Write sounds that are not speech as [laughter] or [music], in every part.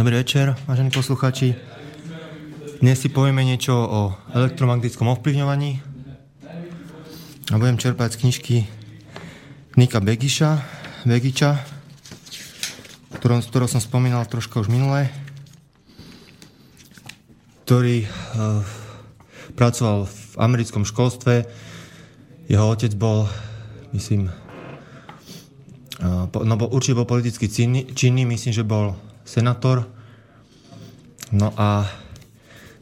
Dobrý večer, vážení posluchači. Dnes si povieme niečo o elektromagnetickom ovplyvňovaní a budem čerpať z knižky Nika Begiša, Begiča, ktorou som spomínal troška už minulé, ktorý uh, pracoval v americkom školstve. Jeho otec bol, myslím, uh, no, určite bol politicky činný, činný, myslím, že bol senátor. No a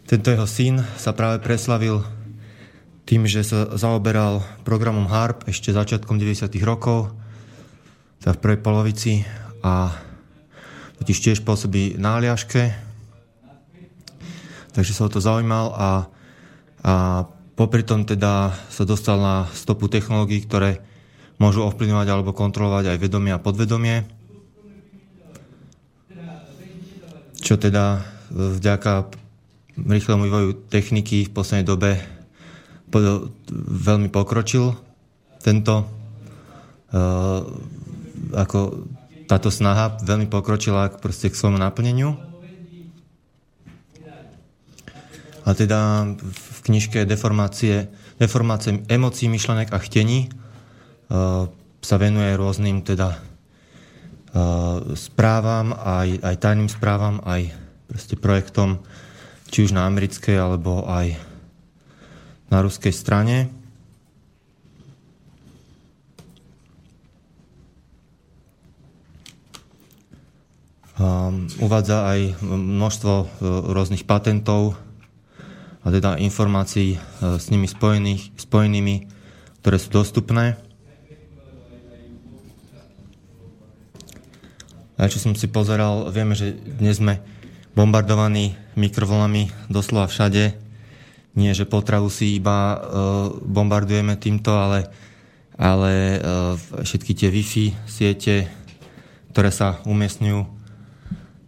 tento jeho syn sa práve preslavil tým, že sa zaoberal programom HARP ešte začiatkom 90. rokov, teda v prvej polovici a totiž tiež pôsobí na Aliaške. Takže sa o to zaujímal a, a popri tom teda sa dostal na stopu technológií, ktoré môžu ovplyvňovať alebo kontrolovať aj vedomie a podvedomie. Čo teda vďaka rýchlemu vývoju techniky v poslednej dobe veľmi pokročil tento uh, ako táto snaha veľmi pokročila proste k svojmu naplneniu. A teda v knižke Deformácie, deformácie emócií, myšlenek a chtení uh, sa venuje rôznym teda správam, aj, aj tajným správam, aj projektom, či už na americkej, alebo aj na ruskej strane. Um, uvádza aj množstvo uh, rôznych patentov a teda informácií uh, s nimi spojených, spojenými, ktoré sú dostupné. Čo som si pozeral, vieme, že dnes sme bombardovaní mikrovlnami doslova všade. Nie, že potravu si iba uh, bombardujeme týmto, ale, ale uh, všetky tie Wi-Fi siete, ktoré sa umiestňujú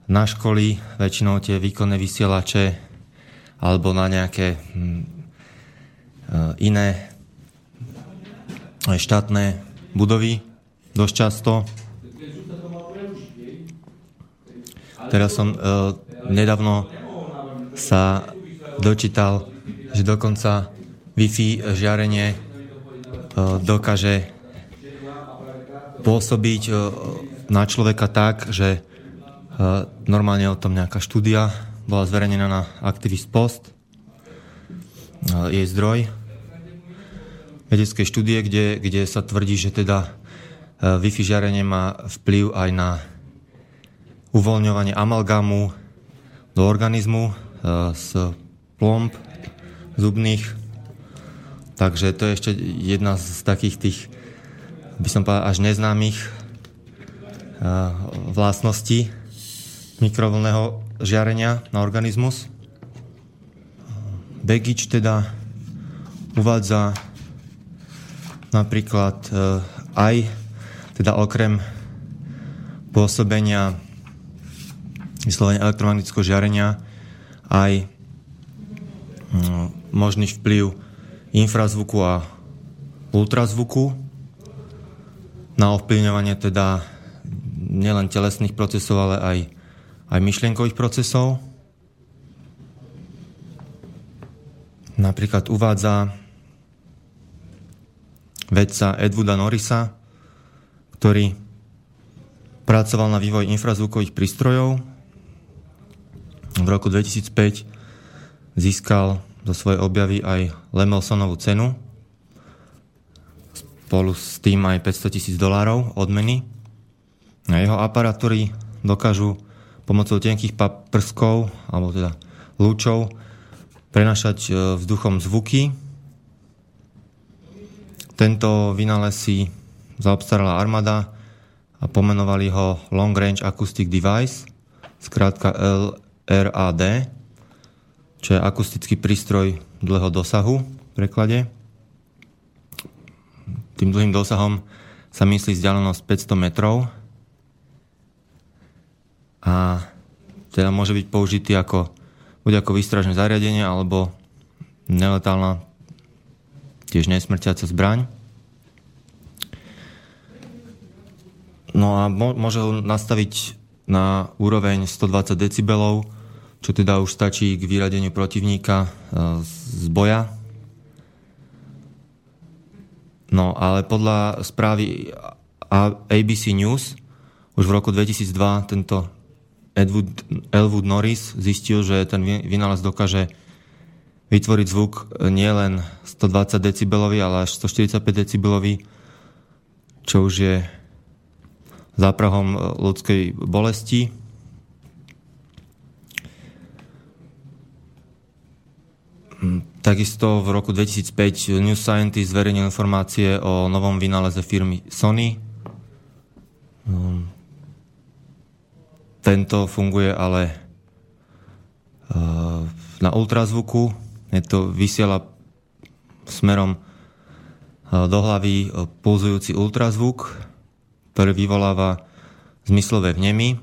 na školy, väčšinou tie výkonné vysielače alebo na nejaké uh, iné štátne budovy dosť často. Teraz som uh, nedávno sa dočítal, že dokonca Wi-Fi žiarenie uh, dokáže pôsobiť uh, na človeka tak, že uh, normálne o tom nejaká štúdia bola zverejnená na Activist Post, uh, jej zdroj vedeckej štúdie, kde, kde sa tvrdí, že teda uh, Wi-Fi žiarenie má vplyv aj na uvoľňovanie amalgámu do organizmu e, z plomb zubných. Takže to je ešte jedna z takých tých, by som povedal, až neznámych e, vlastností mikrovlného žiarenia na organizmus. Begič teda uvádza napríklad e, aj teda okrem pôsobenia vyslovene elektromagnetického žiarenia aj mm, možný vplyv infrazvuku a ultrazvuku na ovplyvňovanie teda nielen telesných procesov, ale aj, aj myšlienkových procesov. Napríklad uvádza vedca Edwooda Norrisa, ktorý pracoval na vývoj infrazvukových prístrojov v roku 2005 získal do svojej objavy aj Lemelsonovú cenu, spolu s tým aj 500 tisíc dolárov odmeny. A jeho aparatúry dokážu pomocou tenkých prskov, alebo teda lúčov, prenašať e, vzduchom zvuky. Tento vynález si zaobstarala armáda a pomenovali ho Long Range Acoustic Device, skrátka RAD, čo je akustický prístroj dlhého dosahu v preklade. Tým dlhým dosahom sa myslí vzdialenosť 500 metrov a teda môže byť použitý ako, buď ako výstražné zariadenie alebo neletálna tiež nesmrťaca zbraň. No a môže ho nastaviť na úroveň 120 decibelov, čo teda už stačí k vyradeniu protivníka z boja. No ale podľa správy ABC News už v roku 2002 tento Edwood, Elwood Norris zistil, že ten vynález dokáže vytvoriť zvuk nielen 120 decibelový, ale až 145 decibelový, čo už je záprahom ľudskej bolesti. Takisto v roku 2005 New Scientist zverejnil informácie o novom vynáleze firmy Sony. Hm, tento funguje ale uh, na ultrazvuku, je to vysiela smerom uh, do hlavy uh, pulzujúci ultrazvuk, ktorý vyvoláva zmyslové vnemy,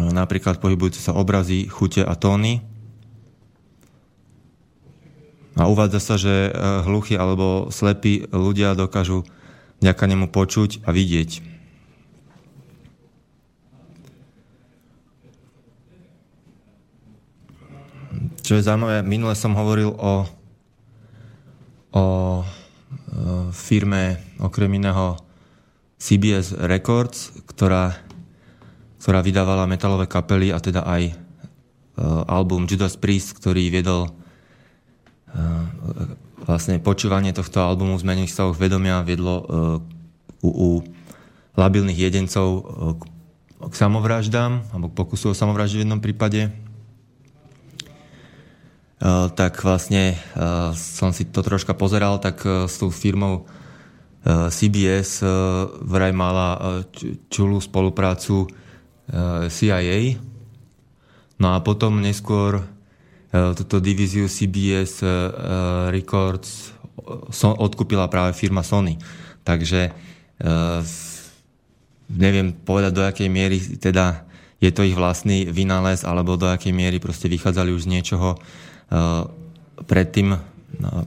napríklad pohybujúce sa obrazy, chute a tóny. A uvádza sa, že hluchy alebo slepí ľudia dokážu vďaka nemu počuť a vidieť. Čo je zaujímavé, minule som hovoril o, o e, firme okrem iného CBS Records, ktorá, ktorá vydávala metalové kapely a teda aj uh, album Judas Priest, ktorý viedol vlastne počúvanie tohto albumu zmených stavov vedomia viedlo uh, u, u labilných jedencov k, k samovraždám, alebo k pokusu o samovraždu v jednom prípade. Eh, tak vlastne som si to troška pozeral, tak s tou firmou CBS vraj mala čulú spoluprácu CIA. No a potom neskôr túto divíziu CBS uh, Records so, odkúpila práve firma Sony. Takže neviem povedať do akej miery teda je to ich vlastný vynález, alebo do akej miery proste vychádzali už z niečoho, Eh, predtým eh,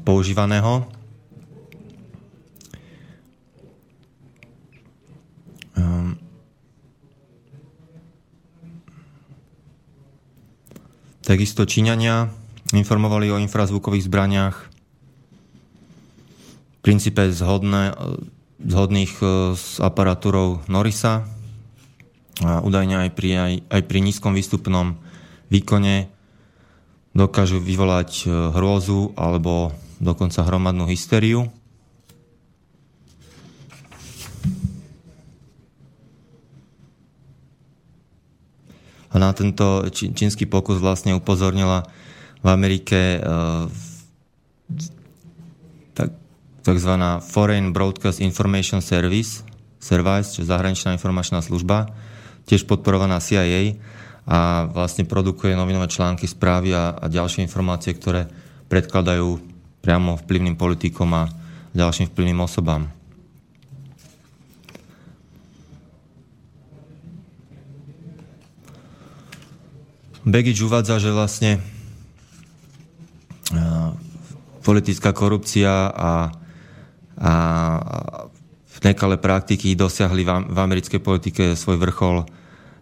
používaného. Takisto Číňania informovali o infrazvukových zbraniach v princípe zhodné, zhodných eh, s aparatúrou Norisa a údajne aj pri, aj, aj pri nízkom výstupnom výkone dokážu vyvolať e, hrôzu alebo dokonca hromadnú hysteriu. Na tento čínsky pokus vlastne upozornila v Amerike tak, takzvaná Foreign Broadcast Information Service, Service, čo zahraničná informačná služba, tiež podporovaná CIA, a vlastne produkuje novinové články, správy a, a ďalšie informácie, ktoré predkladajú priamo vplyvným politikom a ďalším vplyvným osobám. Begič uvádza, že vlastne politická korupcia a, a nekalé praktiky dosiahli v americkej politike svoj vrchol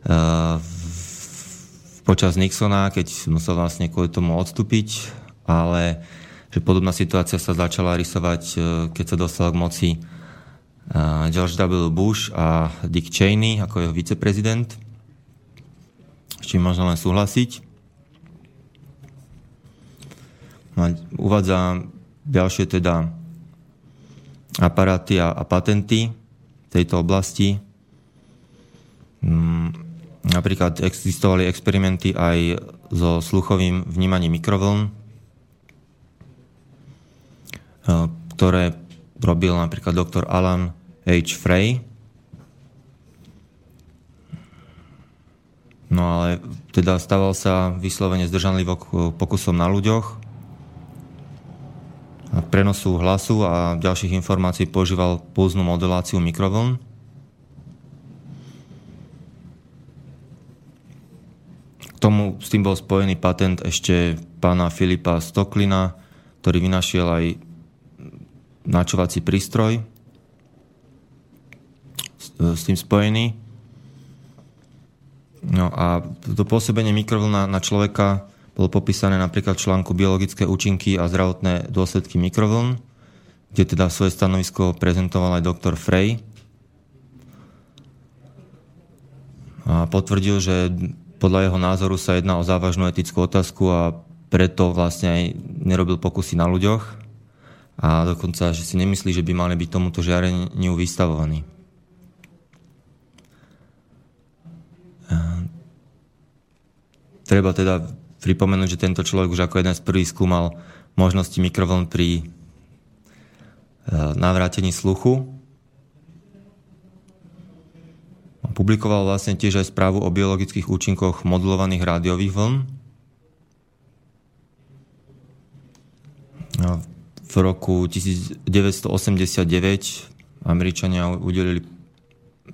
v počas Nixona, keď musel vlastne kvôli tomu odstúpiť, ale že podobná situácia sa začala rysovať, e, keď sa dostal k moci e, George W. Bush a Dick Cheney ako jeho viceprezident. S čím možno len súhlasiť. Uvádza ďalšie teda aparáty a, a patenty v tejto oblasti. Mm, Napríklad existovali experimenty aj so sluchovým vnímaním mikrovln, eh, ktoré robil napríklad doktor Alan H. Frey. No ale teda stával sa vyslovene zdržanlivo pokusom na ľuďoch. A prenosu hlasu a ďalších informácií používal pulznú moduláciu mikrovln. tomu s tým bol spojený patent ešte pána Filipa Stoklina, ktorý vynašiel aj načovací prístroj s, s tým spojený. No a to pôsobenie mikrovlna na človeka bolo popísané napríklad v článku Biologické účinky a zdravotné dôsledky mikrovln, kde teda svoje stanovisko prezentoval aj doktor Frey. A potvrdil, že podľa jeho názoru sa jedná o závažnú etickú otázku a preto vlastne aj nerobil pokusy na ľuďoch a dokonca, že si nemyslí, že by mali byť tomuto žiareniu vystavovaní. Treba teda pripomenúť, že tento človek už ako jeden z prvých skúmal možnosti mikrovln pri e, navrátení sluchu. Publikoval vlastne tiež aj správu o biologických účinkoch modulovaných rádiových vln. V roku 1989 Američania udelili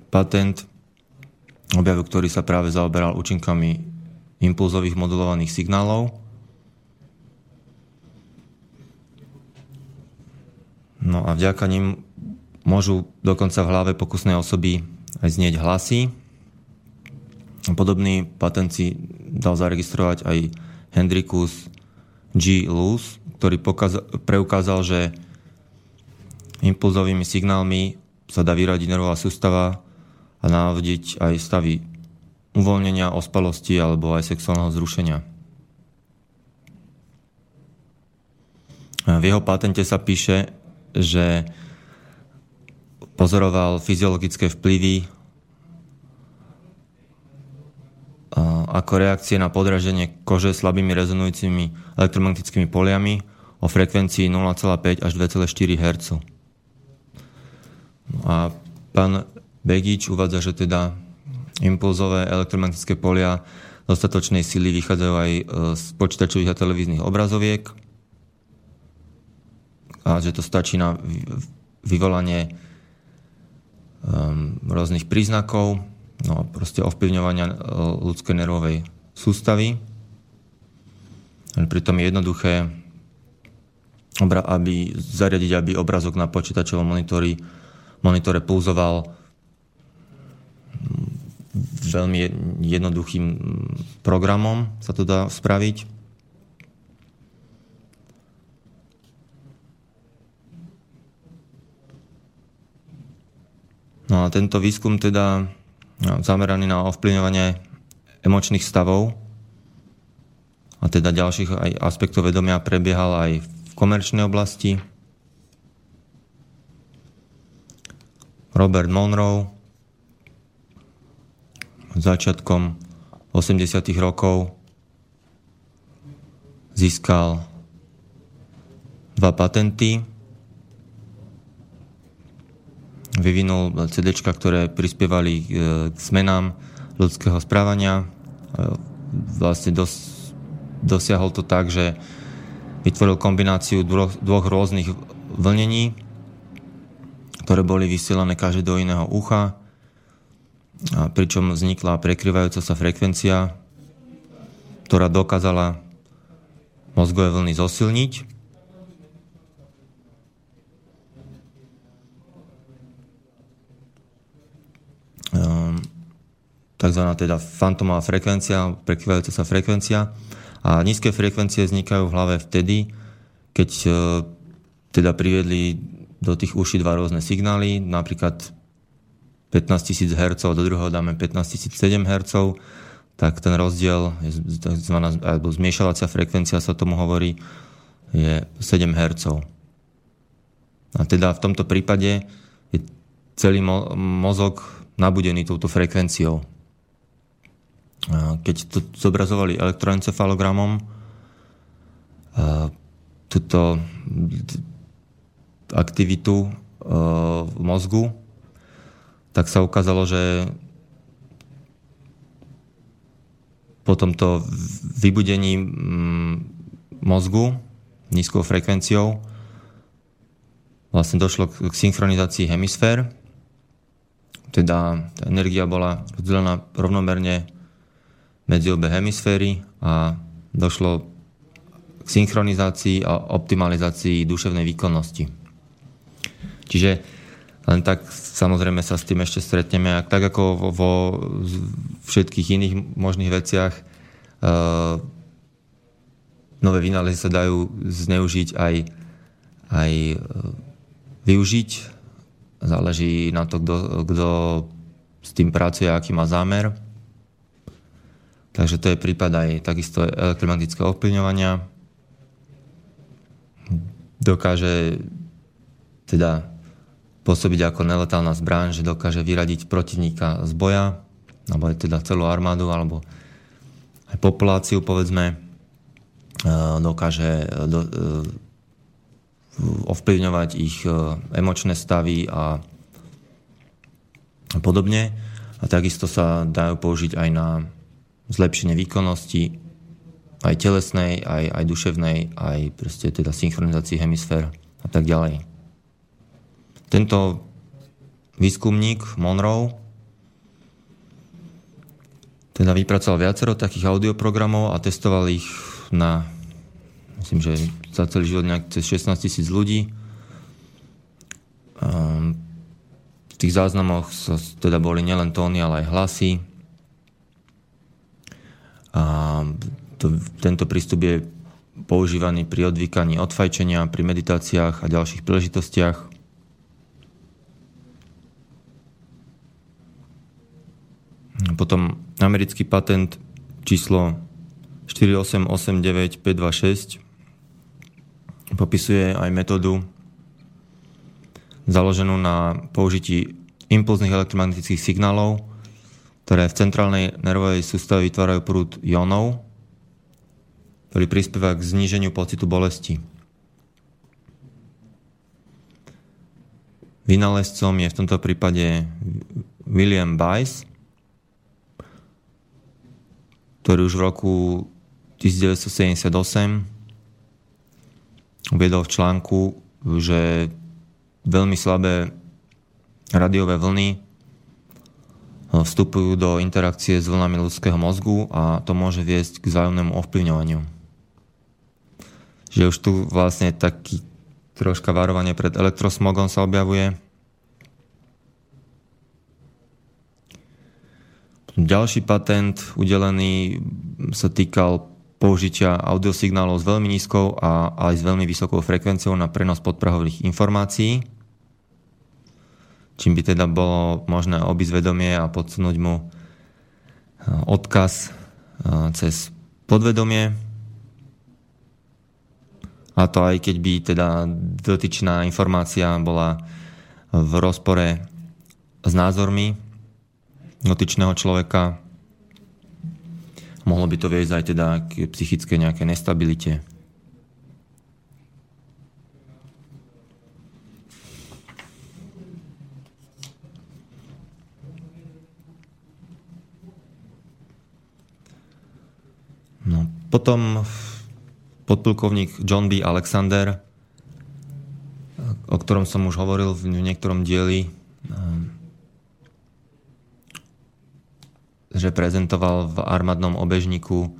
patent objavu, ktorý sa práve zaoberal účinkami impulzových modulovaných signálov. No a vďaka nim môžu dokonca v hlave pokusnej osoby aj znieť hlasy. Podobný patent si dal zaregistrovať aj Hendrikus G. Luz, ktorý preukázal, že impulzovými signálmi sa dá vyradiť nervová sústava a návodiť aj stavy uvoľnenia, ospalosti alebo aj sexuálneho zrušenia. V jeho patente sa píše, že pozoroval fyziologické vplyvy ako reakcie na podraženie kože slabými rezonujúcimi elektromagnetickými poliami o frekvencii 0,5 až 2,4 Hz. A pán Begič uvádza, že teda impulzové elektromagnetické polia dostatočnej sily vychádzajú aj e, z počítačových a televíznych obrazoviek a že to stačí na vyvolanie um, rôznych príznakov, no proste ovplyvňovania uh, ľudskej nervovej sústavy. Pritom je jednoduché aby zariadiť, aby obrazok na počítačovom monitori, monitore pulzoval veľmi jednoduchým programom sa to dá spraviť. No a tento výskum teda no, zameraný na ovplyvňovanie emočných stavov a teda ďalších aj aspektov vedomia prebiehal aj v komerčnej oblasti. Robert Monroe začiatkom 80. rokov získal dva patenty, vyvinul CD, ktoré prispievali e, k zmenám ľudského správania. E, vlastne dos, dosiahol to tak, že vytvoril kombináciu dvoch, dvoch rôznych vlnení, ktoré boli vysielané každé do iného ucha pričom vznikla prekryvajúca sa frekvencia, ktorá dokázala mozgové vlny zosilniť. Ehm, takzvaná teda fantomová frekvencia, prekryvajúca sa frekvencia. A nízke frekvencie vznikajú v hlave vtedy, keď e, teda priviedli do tých uší dva rôzne signály, napríklad 15 000 Hz, do druhého dáme 15 007 Hz, tak ten rozdiel, tzv. alebo zmiešavacia frekvencia sa tomu hovorí, je 7 Hz. A teda v tomto prípade je celý mo- mozog nabudený touto frekvenciou. Keď to zobrazovali elektroencefalogramom, túto aktivitu v mozgu, tak sa ukázalo, že po tomto vybudení mm, mozgu nízkou frekvenciou vlastne došlo k synchronizácii hemisfér, teda tá energia bola rozdelená rovnomerne medzi obe hemisféry a došlo k synchronizácii a optimalizácii duševnej výkonnosti. Čiže len tak samozrejme sa s tým ešte stretneme. A tak ako vo, vo všetkých iných možných veciach, uh, nové vynálezy sa dajú zneužiť aj, aj uh, využiť. Záleží na to, kto s tým pracuje, aký má zámer. Takže to je prípad aj takisto elektromagnetického ovplyvňovania. Dokáže teda pôsobiť ako neletálna zbraň, že dokáže vyradiť protivníka z boja, alebo aj teda celú armádu, alebo aj populáciu, povedzme, e, dokáže do, e, ovplyvňovať ich e, emočné stavy a podobne. A takisto sa dajú použiť aj na zlepšenie výkonnosti, aj telesnej, aj, aj duševnej, aj proste teda synchronizácii hemisfér a tak ďalej. Tento výskumník Monroe teda vypracoval viacero takých audioprogramov a testoval ich na myslím, že za celý život nejak cez 16 tisíc ľudí. Ehm, v tých záznamoch teda boli nielen tóny, ale aj hlasy. A to, tento prístup je používaný pri odvykaní od fajčenia, pri meditáciách a ďalších príležitostiach. Potom americký patent číslo 4889526 popisuje aj metódu založenú na použití impulzných elektromagnetických signálov, ktoré v centrálnej nervovej sústave vytvárajú prúd jónov, ktorý prispieva k zníženiu pocitu bolesti. Vynálezcom je v tomto prípade William Bice, ktorý už v roku 1978 uviedol v článku, že veľmi slabé radiové vlny eh, vstupujú do interakcie s vlnami ľudského mozgu a to môže viesť k vzájomnému ovplyvňovaniu. Že už tu vlastne taký troška varovanie pred elektrosmogom sa objavuje, Ďalší patent udelený sa týkal použitia audiosignálov s veľmi nízkou a aj s veľmi vysokou frekvenciou na prenos podprahových informácií, čím by teda bolo možné obísť a podsunúť mu e, odkaz e, cez podvedomie. A to aj keď by teda dotyčná informácia bola v rozpore s názormi dotyčného človeka. Mohlo by to viesť aj teda k psychické nejaké nestabilite. No, potom podplukovník John B. Alexander, o ktorom som už hovoril v niektorom dieli, že prezentoval v armádnom obežníku e,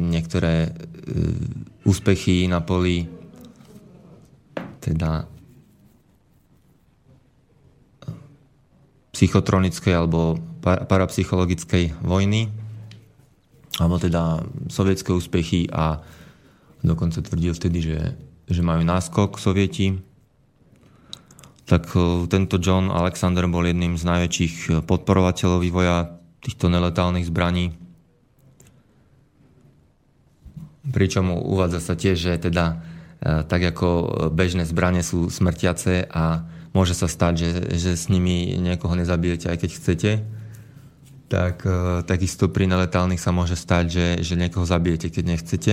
niektoré e, úspechy na poli teda psychotronickej alebo parapsychologickej vojny, alebo teda sovietské úspechy a dokonca tvrdil vtedy, že, že majú náskok sovieti tak e, tento John Alexander bol jedným z najväčších e, podporovateľov vývoja týchto neletálnych zbraní. Pričom uvádza sa tiež, že teda e, tak ako bežné zbranie sú smrtiace a môže sa stať, že, že s nimi niekoho nezabijete, aj keď chcete, tak takisto pri neletálnych sa môže stať, že, že niekoho zabijete, keď nechcete.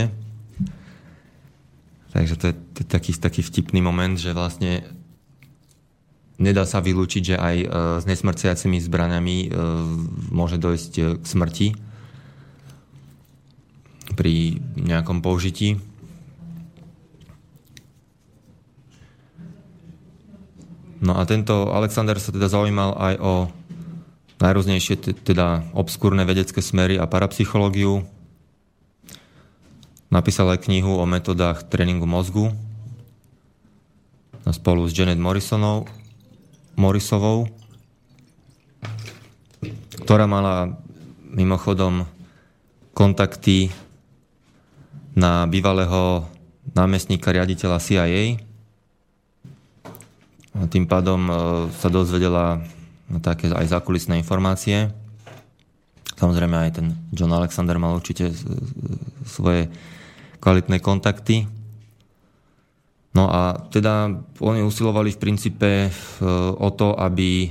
Takže to je, to je taký, taký vtipný moment, že vlastne Nedá sa vylúčiť, že aj e, s nesmrciacimi zbraniami e, môže dojsť e, k smrti pri nejakom použití. No a tento Alexander sa teda zaujímal aj o najrôznejšie teda obskúrne vedecké smery a parapsychológiu. Napísal aj knihu o metodách tréningu mozgu spolu s Janet Morrisonou Morisovou, ktorá mala mimochodom kontakty na bývalého námestníka riaditeľa CIA. A tým pádom e, sa dozvedela také aj zákulisné informácie. Samozrejme aj ten John Alexander mal určite svoje kvalitné kontakty. No a teda oni usilovali v princípe e, o to, aby e,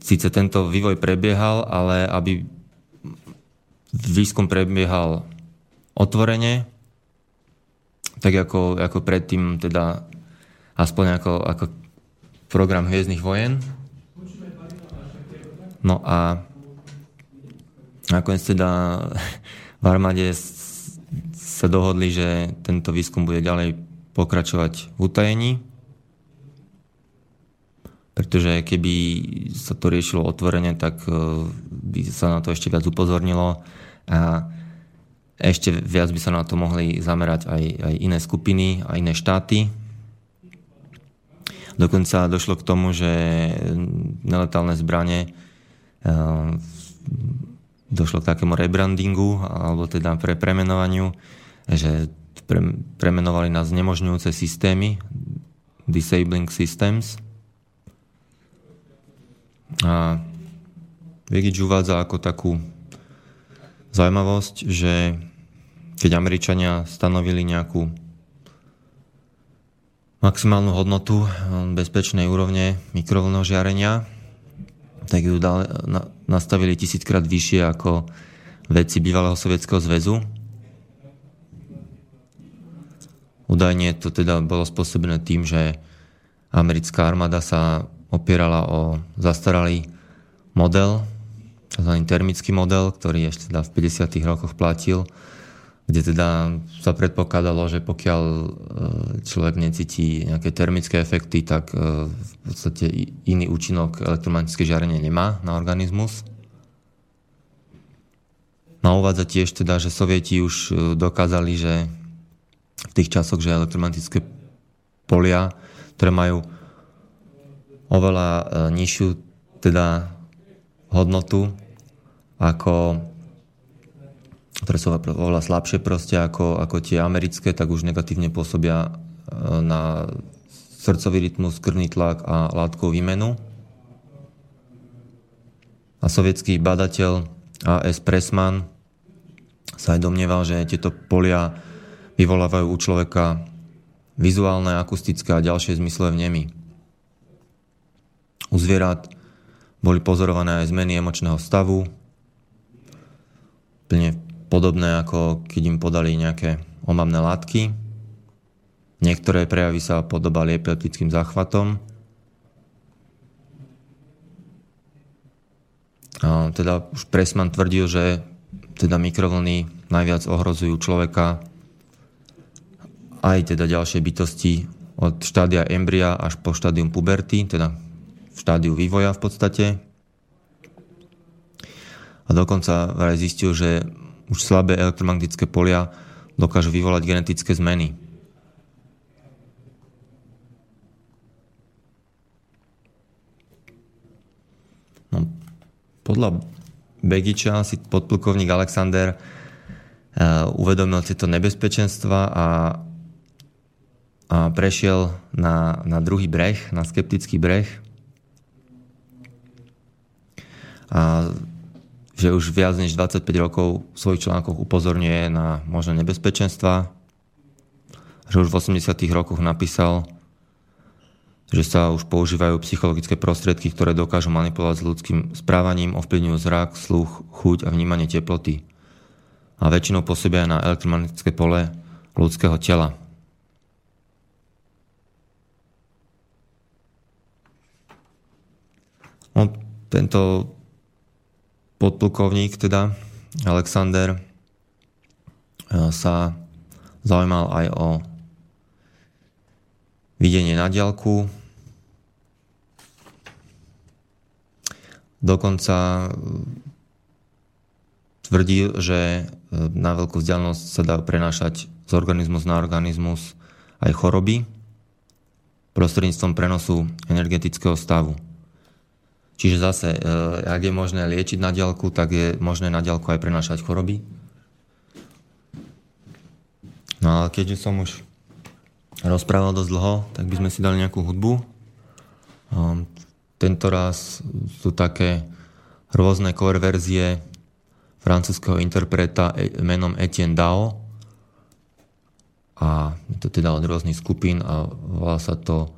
síce tento vývoj prebiehal, ale aby výskum prebiehal otvorene, tak ako, ako predtým, teda aspoň ako, ako program Hviezdnych vojen. No a nakoniec teda v armáde sa dohodli, že tento výskum bude ďalej pokračovať v utajení, pretože keby sa to riešilo otvorene, tak e, by sa na to ešte viac upozornilo a ešte viac by sa na to mohli zamerať aj, aj iné skupiny a iné štáty. Dokonca došlo k tomu, že neletálne zbranie e, došlo k takému rebrandingu, alebo teda pre premenovaniu, že pre, premenovali na znemožňujúce systémy, disabling systems. A Vigič uvádza ako takú zaujímavosť, že keď Američania stanovili nejakú maximálnu hodnotu bezpečnej úrovne mikrovlného žiarenia, tak ju dal, na, nastavili tisíckrát vyššie ako veci bývalého Sovietskeho zväzu. Údajne to teda bolo spôsobené tým, že americká armáda sa opierala o zastaralý model, tzv. termický model, ktorý ešte teda v 50. rokoch platil, kde teda sa predpokladalo, že pokiaľ e, človek necíti nejaké termické efekty, tak e, v podstate iný účinok elektromagnetické žiarenie nemá na organizmus. No uvádza tiež teda, že Sovieti už e, dokázali, že v tých časoch, že elektromagnetické polia, ktoré majú oveľa nižšiu teda hodnotu ako ktoré sú oveľa slabšie proste ako, ako tie americké, tak už negatívne pôsobia e, na srdcový rytmus, krvný tlak a látkovú výmenu. A sovietský badateľ A.S. Pressman sa aj domnieval, že tieto polia vyvolávajú u človeka vizuálne, akustické a ďalšie zmysle vnemy. U zvierat boli pozorované aj zmeny emočného stavu, plne podobné ako keď im podali nejaké omamné látky. Niektoré prejavy sa podobali epileptickým záchvatom. A teda už Pressman tvrdil, že teda mikrovlny najviac ohrozujú človeka aj teda ďalšie bytosti od štádia embria až po štádium puberty, teda v štádiu vývoja v podstate. A dokonca vraj zistil, že už slabé elektromagnetické polia dokážu vyvolať genetické zmeny. No, podľa Begiča si podplukovník Alexander uh, uvedomil tieto nebezpečenstva a, prešiel na, na druhý breh, na skeptický breh. A že už viac než 25 rokov v svojich článkoch upozorňuje na možné nebezpečenstva, že už v 80 rokoch napísal, že sa už používajú psychologické prostriedky, ktoré dokážu manipulovať s ľudským správaním, ovplyvňujú zrak, sluch, chuť a vnímanie teploty. A väčšinou pôsobia na elektromagnetické pole ľudského tela. No, tento podplukovník, teda Alexander, e, sa zaujímal aj o videnie na diálku. Dokonca e, tvrdí, že e, na veľkú vzdialenosť sa dá prenášať z organizmus na organizmus aj choroby. prostredníctvom prenosu energetického stavu. Čiže zase, e, ak je možné liečiť na diálku, tak je možné na diálku aj prenášať choroby. No ale keďže som už rozprával dosť dlho, tak by sme si dali nejakú hudbu. Um, tento raz sú také rôzne cover verzie francúzského interpreta e, menom Etienne Dao. A je to teda od rôznych skupín a volá sa to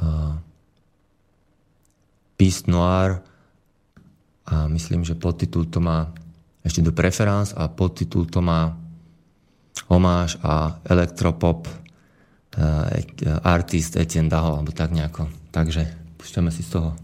uh, Peace Noir a myslím, že podtitul to má ešte do preference a podtitul to má homáž a elektropop uh, artist Etienne Daho, alebo tak nejako. Takže púšťame si z toho.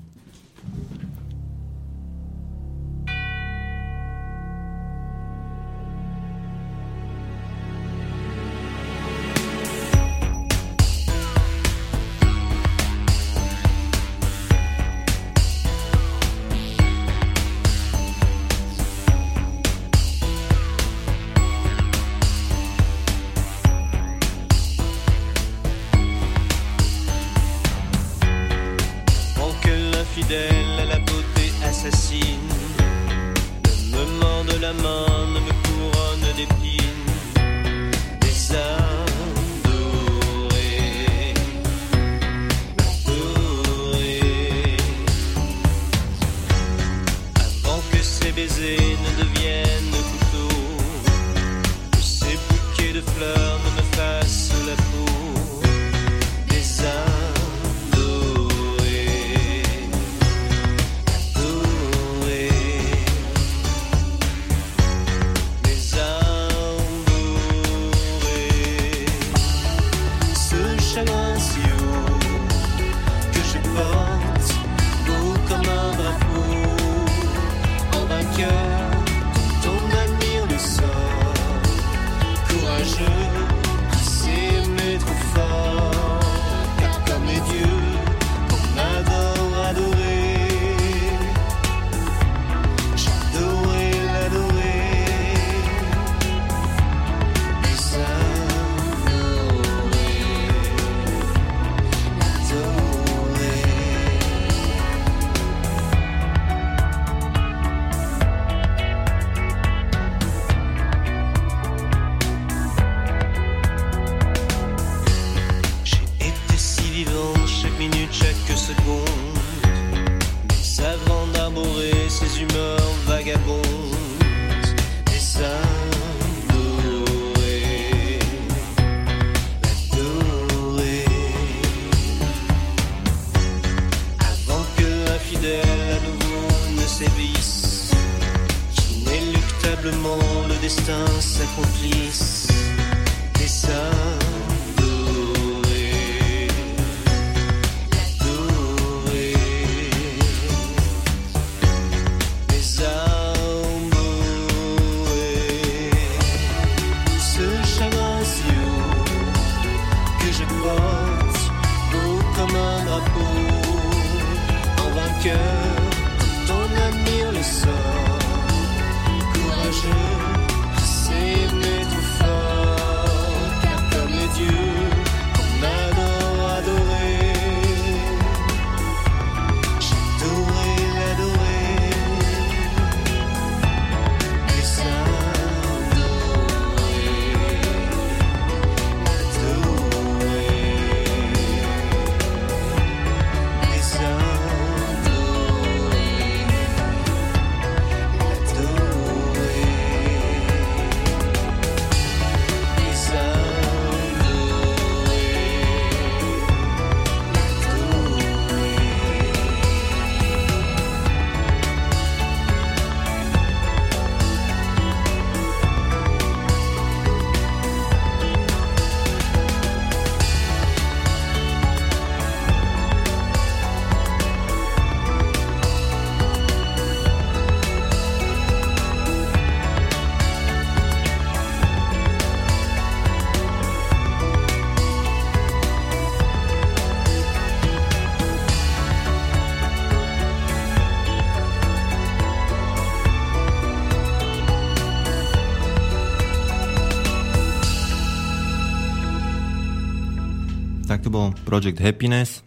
Project Happiness.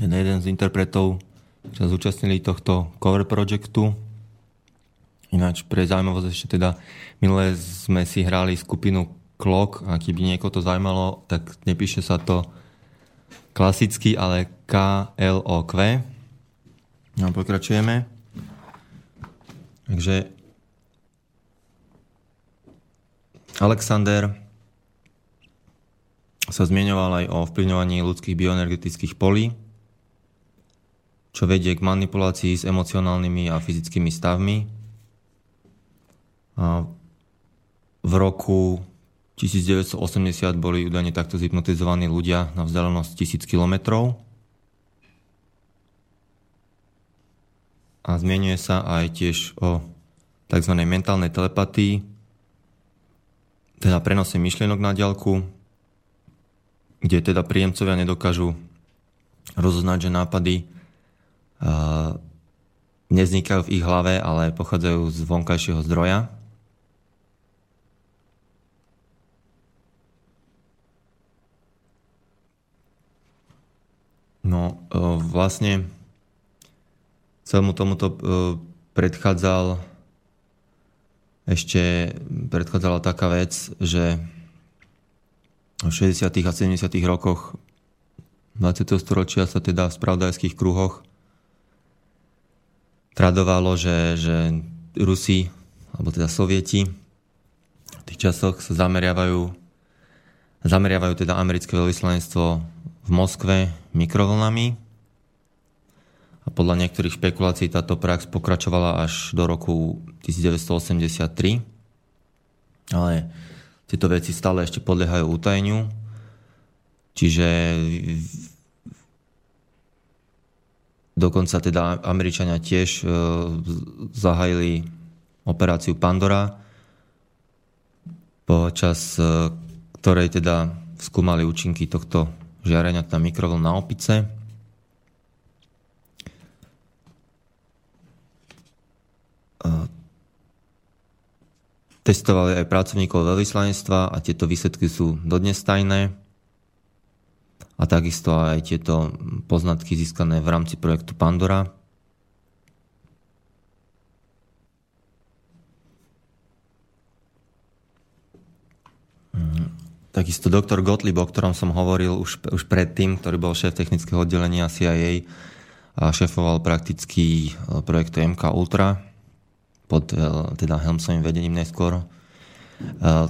Jeden z interpretov sa zúčastnili tohto cover projektu. Ináč pre zaujímavosť ešte teda minulé sme si hrali skupinu Clock a keby niekoho to zaujímalo, tak nepíše sa to klasicky, ale K-L-O-Q. No, pokračujeme. Takže Alexander sa zmienoval aj o vplyvňovaní ľudských bioenergetických polí, čo vedie k manipulácii s emocionálnymi a fyzickými stavmi. A v roku 1980 boli údajne takto zhypnotizovaní ľudia na vzdialenosť 1000 kilometrov. A zmienuje sa aj tiež o tzv. mentálnej telepatii, teda prenose myšlienok na diálku, kde teda príjemcovia nedokážu rozoznať, že nápady uh, nevznikajú v ich hlave, ale pochádzajú z vonkajšieho zdroja. No, uh, vlastne celému tomuto uh, predchádzal ešte predchádzala taká vec, že v 60. a 70. rokoch 20. storočia sa teda v spravodajských kruhoch tradovalo, že, že Rusi, alebo teda Sovieti v tých časoch sa zameriavajú zameriavajú teda americké veľvyslanectvo v Moskve mikrovlnami a podľa niektorých špekulácií táto prax pokračovala až do roku 1983. Ale tieto veci stále ešte podliehajú utajeniu. Čiže dokonca teda Američania tiež e, zahajili operáciu Pandora, počas e, ktorej teda skúmali účinky tohto žiarenia na mikrovln na opice. E, Testovali aj pracovníkov veľvyslanectva a tieto výsledky sú dodnes tajné. A takisto aj tieto poznatky získané v rámci projektu Pandora. Takisto doktor Gottlieb, o ktorom som hovoril už, už predtým, ktorý bol šéf technického oddelenia CIA a šéfoval prakticky e, projektu MK Ultra, pod eh, teda Helmsovým vedením neskôr, eh,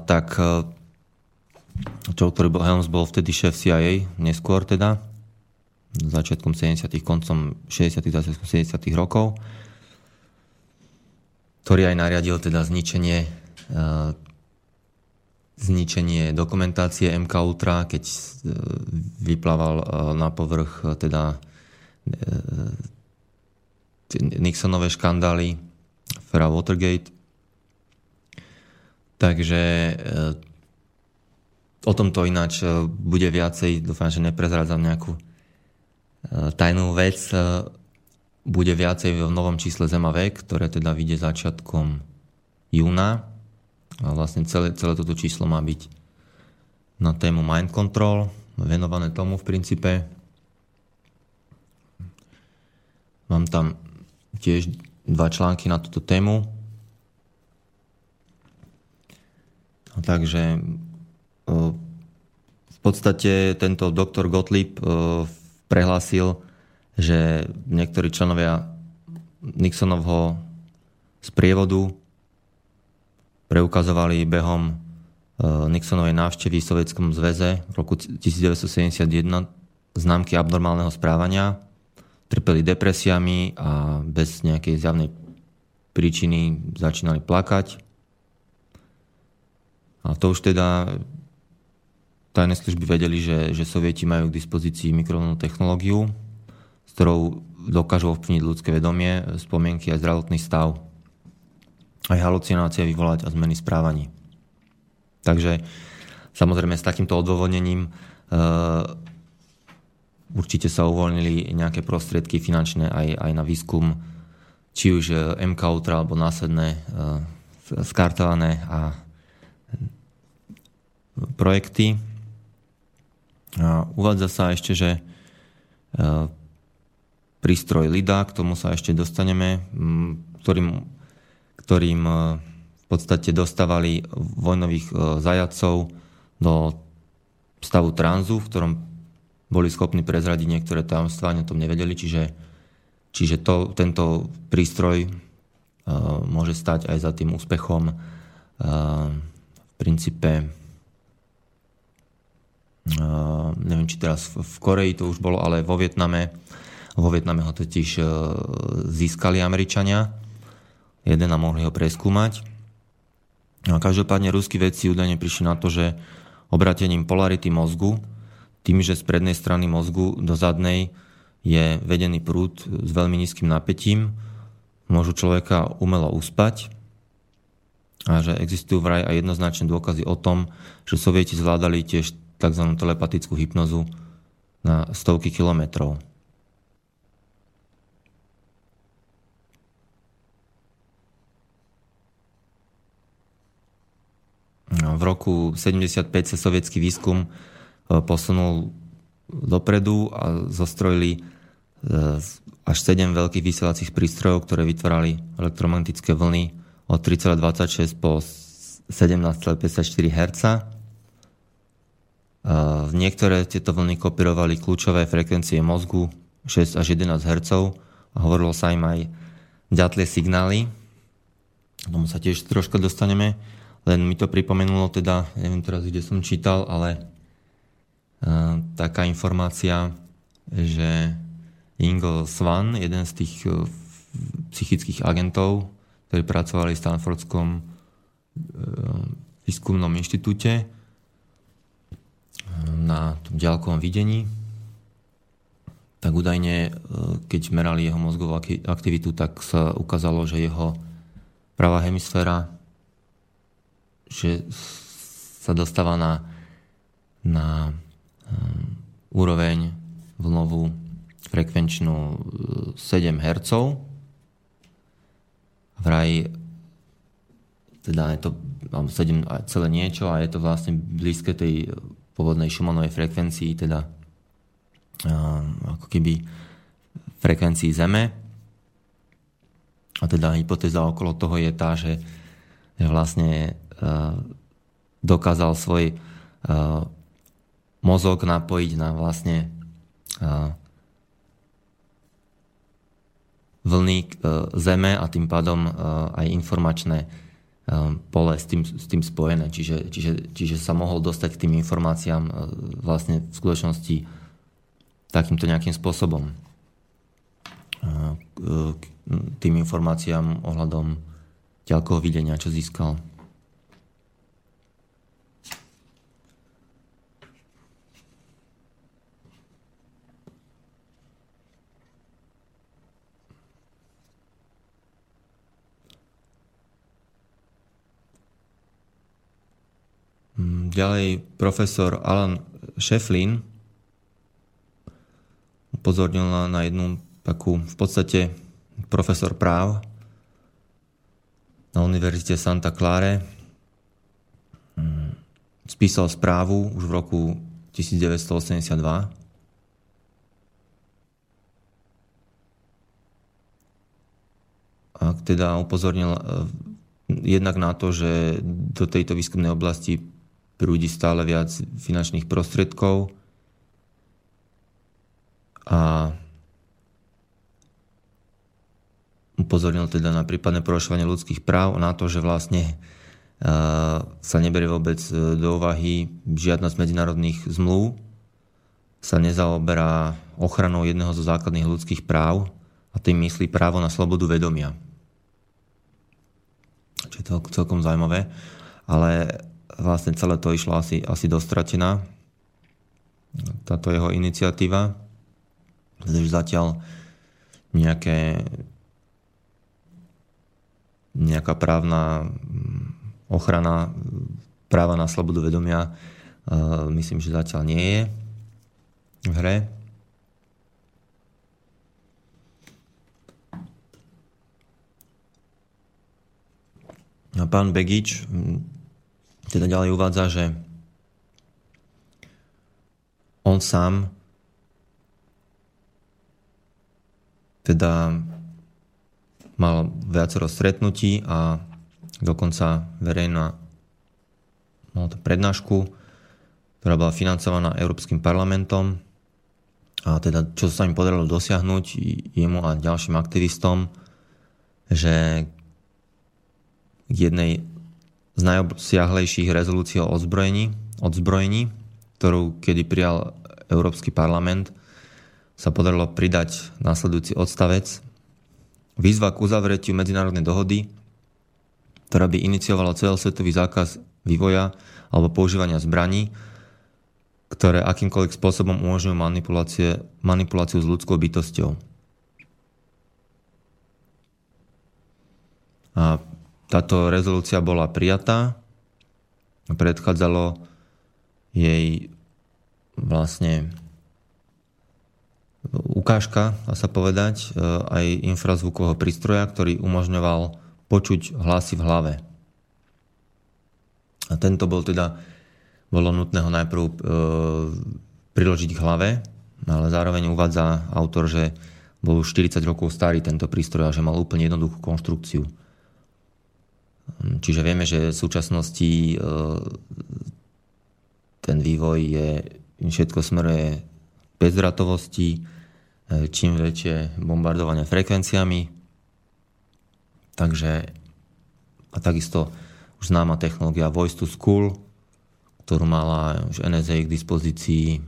tak eh, čo, ktorý bol, Helms bol vtedy šéf CIA, neskôr teda, začiatkom 70 koncom 60 začiatkom 70 rokov, ktorý aj nariadil teda zničenie zničenie dokumentácie MK Ultra, keď vyplával na povrch teda Nixonové škandály aféra Watergate. Takže eh, o tomto ináč eh, bude viacej, dúfam, že neprezrádzam nejakú eh, tajnú vec, bude viacej v novom čísle Zema vek, ktoré teda vyjde začiatkom júna. A vlastne celé, celé toto číslo má byť na tému Mind Control, venované tomu v princípe. Mám tam tiež dva články na túto tému. Takže v podstate tento doktor Gottlieb prehlásil, že niektorí členovia Nixonovho sprievodu preukazovali behom Nixonovej návštevy v Sovietskom zväze v roku 1971 známky abnormálneho správania trpeli depresiami a bez nejakej zjavnej príčiny začínali plakať. A to už teda tajné služby vedeli, že, že sovieti majú k dispozícii mikrovlnnú technológiu, s ktorou dokážu ovplyvniť ľudské vedomie, spomienky a zdravotný stav. Aj halucinácie vyvolať a zmeny správaní. Takže samozrejme s takýmto odôvodnením e, určite sa uvoľnili nejaké prostriedky finančné aj, aj na výskum, či už e, MK Ultra alebo následné uh, skartované a projekty. A uvádza sa ešte, že prístroj LIDA, k tomu sa ešte dostaneme, ktorým, ktorým v podstate dostávali vojnových zajacov do stavu tranzu, v ktorom boli schopní prezradiť niektoré tajomstvá, ani o tom nevedeli, čiže, čiže to, tento prístroj uh, môže stať aj za tým úspechom. Uh, v princípe uh, neviem, či teraz v, Koreji to už bolo, ale vo Vietname. Vo Vietname ho totiž uh, získali Američania. Jeden a mohli ho preskúmať. A každopádne ruskí vedci údajne prišli na to, že obratením polarity mozgu, tým, že z prednej strany mozgu do zadnej je vedený prúd s veľmi nízkym napätím, môžu človeka umelo uspať a že existujú vraj aj jednoznačné dôkazy o tom, že sovieti zvládali tiež tzv. telepatickú hypnozu na stovky kilometrov. V roku 75 sa sovietský výskum posunul dopredu a zostrojili e, až 7 veľkých vysielacích prístrojov, ktoré vytvárali elektromagnetické vlny od 3,26 po 17,54 Hz. E, niektoré tieto vlny kopírovali kľúčové frekvencie mozgu 6 až 11 Hz a hovorilo sa im aj ďatlie signály. K tomu sa tiež troška dostaneme. Len mi to pripomenulo teda, neviem teraz, kde som čítal, ale taká informácia, že Ingo Swan, jeden z tých uh, psychických agentov, ktorí pracovali v Stanfordskom uh, výskumnom inštitúte na tom ďalkovom videní, tak údajne, keď merali jeho mozgovú aktivitu, tak sa ukázalo, že jeho pravá hemisféra že sa dostáva na, na úroveň vlnovú frekvenčnú 7 Hz. Vraj teda je to 7 celé niečo a je to vlastne blízke tej pôvodnej Schumannovej frekvencii, teda uh, ako keby frekvencii Zeme. A teda hypotéza okolo toho je tá, že vlastne Eh, dokázal svoj eh, mozog napojiť na vlastne vlny Zeme a tým pádom aj informačné pole s tým, s tým spojené. Čiže, čiže, čiže sa mohol dostať k tým informáciám vlastne v skutočnosti takýmto nejakým spôsobom. K tým informáciám ohľadom ďalkoho videnia, čo získal. Mm, ďalej profesor Alan Šeflin upozornil na jednu takú, v podstate profesor práv na Univerzite Santa Clara. Mm, spísal správu už v roku 1982. A teda upozornil eh, jednak na to, že do tejto výskumnej oblasti prúdi stále viac finančných prostriedkov a upozornil teda na prípadné porušovanie ľudských práv, na to, že vlastne sa neberie vôbec e, do úvahy žiadna z medzinárodných zmluv, sa nezaoberá ochranou jedného zo základných ľudských práv a tým myslí právo na slobodu vedomia. Čo je to celkom zaujímavé. Ale vlastne celé to išlo asi, asi dostratená, táto jeho iniciatíva, pretože zatiaľ nejaké, nejaká právna ochrana práva na slobodu vedomia myslím, že zatiaľ nie je v hre. A pán Begič teda ďalej uvádza, že on sám teda mal viacero stretnutí a dokonca verejná mal to prednášku, ktorá bola financovaná Európskym parlamentom. A teda čo sa im podarilo dosiahnuť jemu a ďalším aktivistom, že k jednej z najobsiahlejších rezolúcií o odzbrojení, odzbrojení, ktorú kedy prijal Európsky parlament, sa podarilo pridať následujúci odstavec. Výzva k uzavretiu medzinárodnej dohody, ktorá by iniciovala celosvetový zákaz vývoja alebo používania zbraní, ktoré akýmkoľvek spôsobom umožňujú manipuláciu s ľudskou bytosťou. A táto rezolúcia bola prijatá, predchádzalo jej vlastne ukážka, dá sa povedať, e, aj infrazvukového prístroja, ktorý umožňoval počuť hlasy v hlave. A tento bol teda, bolo nutné ho najprv e, priložiť k hlave, ale zároveň uvádza autor, že bol už 40 rokov starý tento prístroj a že mal úplne jednoduchú konštrukciu. Čiže vieme, že v súčasnosti e, ten vývoj je, všetko smeruje bezdratovosti, E, čím väčšie bombardovanie frekvenciami. Takže a takisto už známa technológia Voice to School, ktorú mala už NSA k dispozícii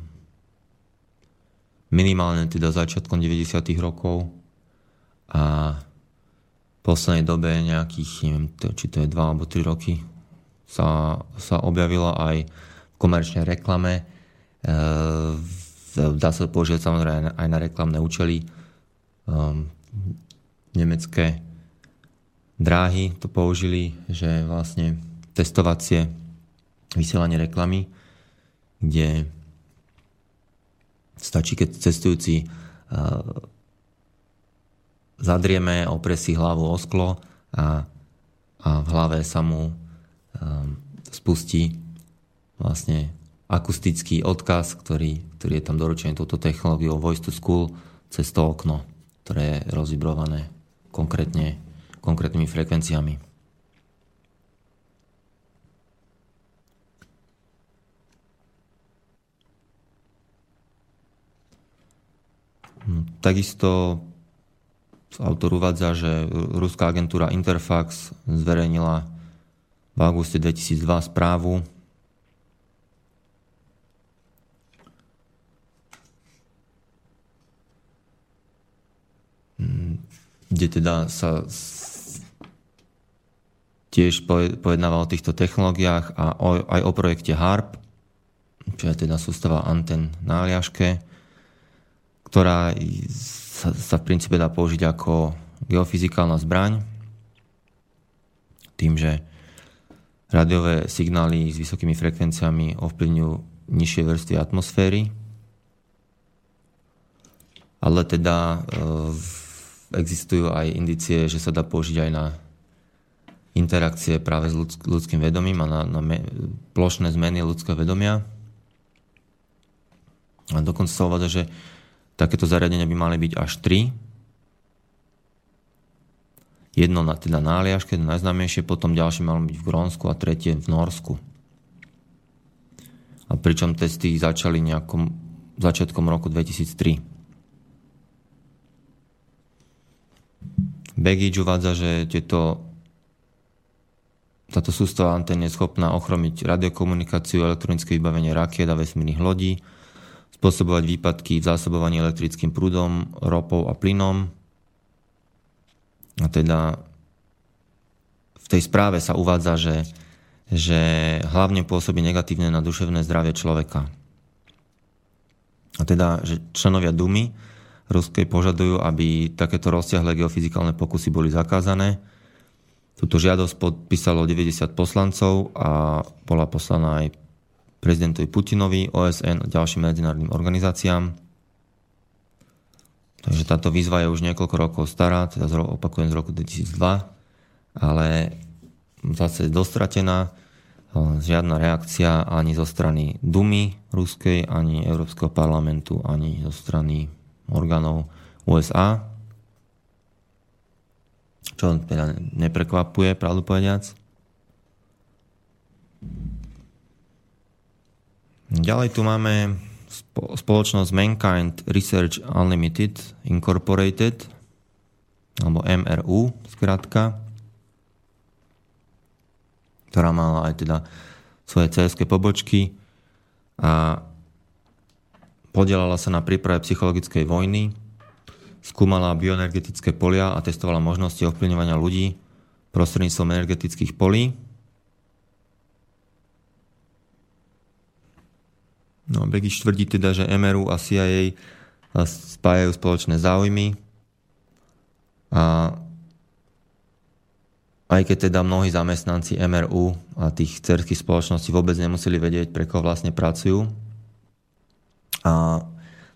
minimálne teda začiatkom 90. rokov a poslednej dobe nejakých, neviem, či to je 2 alebo 3 roky, sa, sa objavila aj v komerčnej reklame e, dá sa použiť samozrejme aj na reklamné účely. Um, nemecké dráhy to použili, že vlastne testovacie vysielanie reklamy, kde stačí, keď cestujúci uh, zadrieme, oprie si hlavu o sklo a, a v hlave sa mu um, spustí vlastne akustický odkaz, ktorý, ktorý je tam doručený touto technológiou Voice to School cez to okno, ktoré je rozvibrované konkrétne, konkrétnymi frekvenciami. Hm, takisto autor uvádza, že ruská agentúra Interfax zverejnila v auguste 2002 správu, kde teda sa tiež pojednáva o týchto technológiách a aj o projekte HARP, čo je teda sústava anten na Aliaške, ktorá sa, sa v princípe dá použiť ako geofyzikálna zbraň, tým, že rádiové signály s vysokými frekvenciami ovplyvňujú nižšie vrstvy atmosféry, ale teda e, existujú aj indicie, že sa dá použiť aj na interakcie práve s ľudským vedomím a na, na plošné zmeny ľudského vedomia. A dokonca sa uvádza, že takéto zariadenia by mali byť až tri. Jedno na, teda na Aliaške, najznámejšie, potom ďalšie malo byť v Grónsku a tretie v Norsku. A pričom testy začali nejakom začiatkom roku 2003. Baggage uvádza, že tieto, táto sústava antén je schopná ochromiť radiokomunikáciu, elektronické vybavenie rakiet a vesmírnych lodí, spôsobovať výpadky v zásobovaní elektrickým prúdom, ropou a plynom. A teda v tej správe sa uvádza, že, že hlavne pôsobí negatívne na duševné zdravie človeka. A teda, že členovia Dumy ruskej požadujú, aby takéto rozsiahle geofyzikálne pokusy boli zakázané. Túto žiadosť podpísalo 90 poslancov a bola poslaná aj prezidentovi Putinovi, OSN a ďalším medzinárodným organizáciám. Takže táto výzva je už niekoľko rokov stará, teda opakujem z roku 2002, ale zase dostratená. žiadna reakcia ani zo strany Dumy ruskej, ani Európskeho parlamentu, ani zo strany orgánov USA. Čo teda neprekvapuje, pravdu povediac. Ďalej tu máme spoločnosť Mankind Research Unlimited Incorporated, alebo MRU, zkrátka ktorá mala aj teda svoje cs pobočky a podielala sa na príprave psychologickej vojny, skúmala bioenergetické polia a testovala možnosti ovplyvňovania ľudí prostredníctvom energetických polí. No, Begiš tvrdí teda, že MRU a CIA spájajú spoločné záujmy a aj keď teda mnohí zamestnanci MRU a tých cerských spoločností vôbec nemuseli vedieť, pre koho vlastne pracujú. A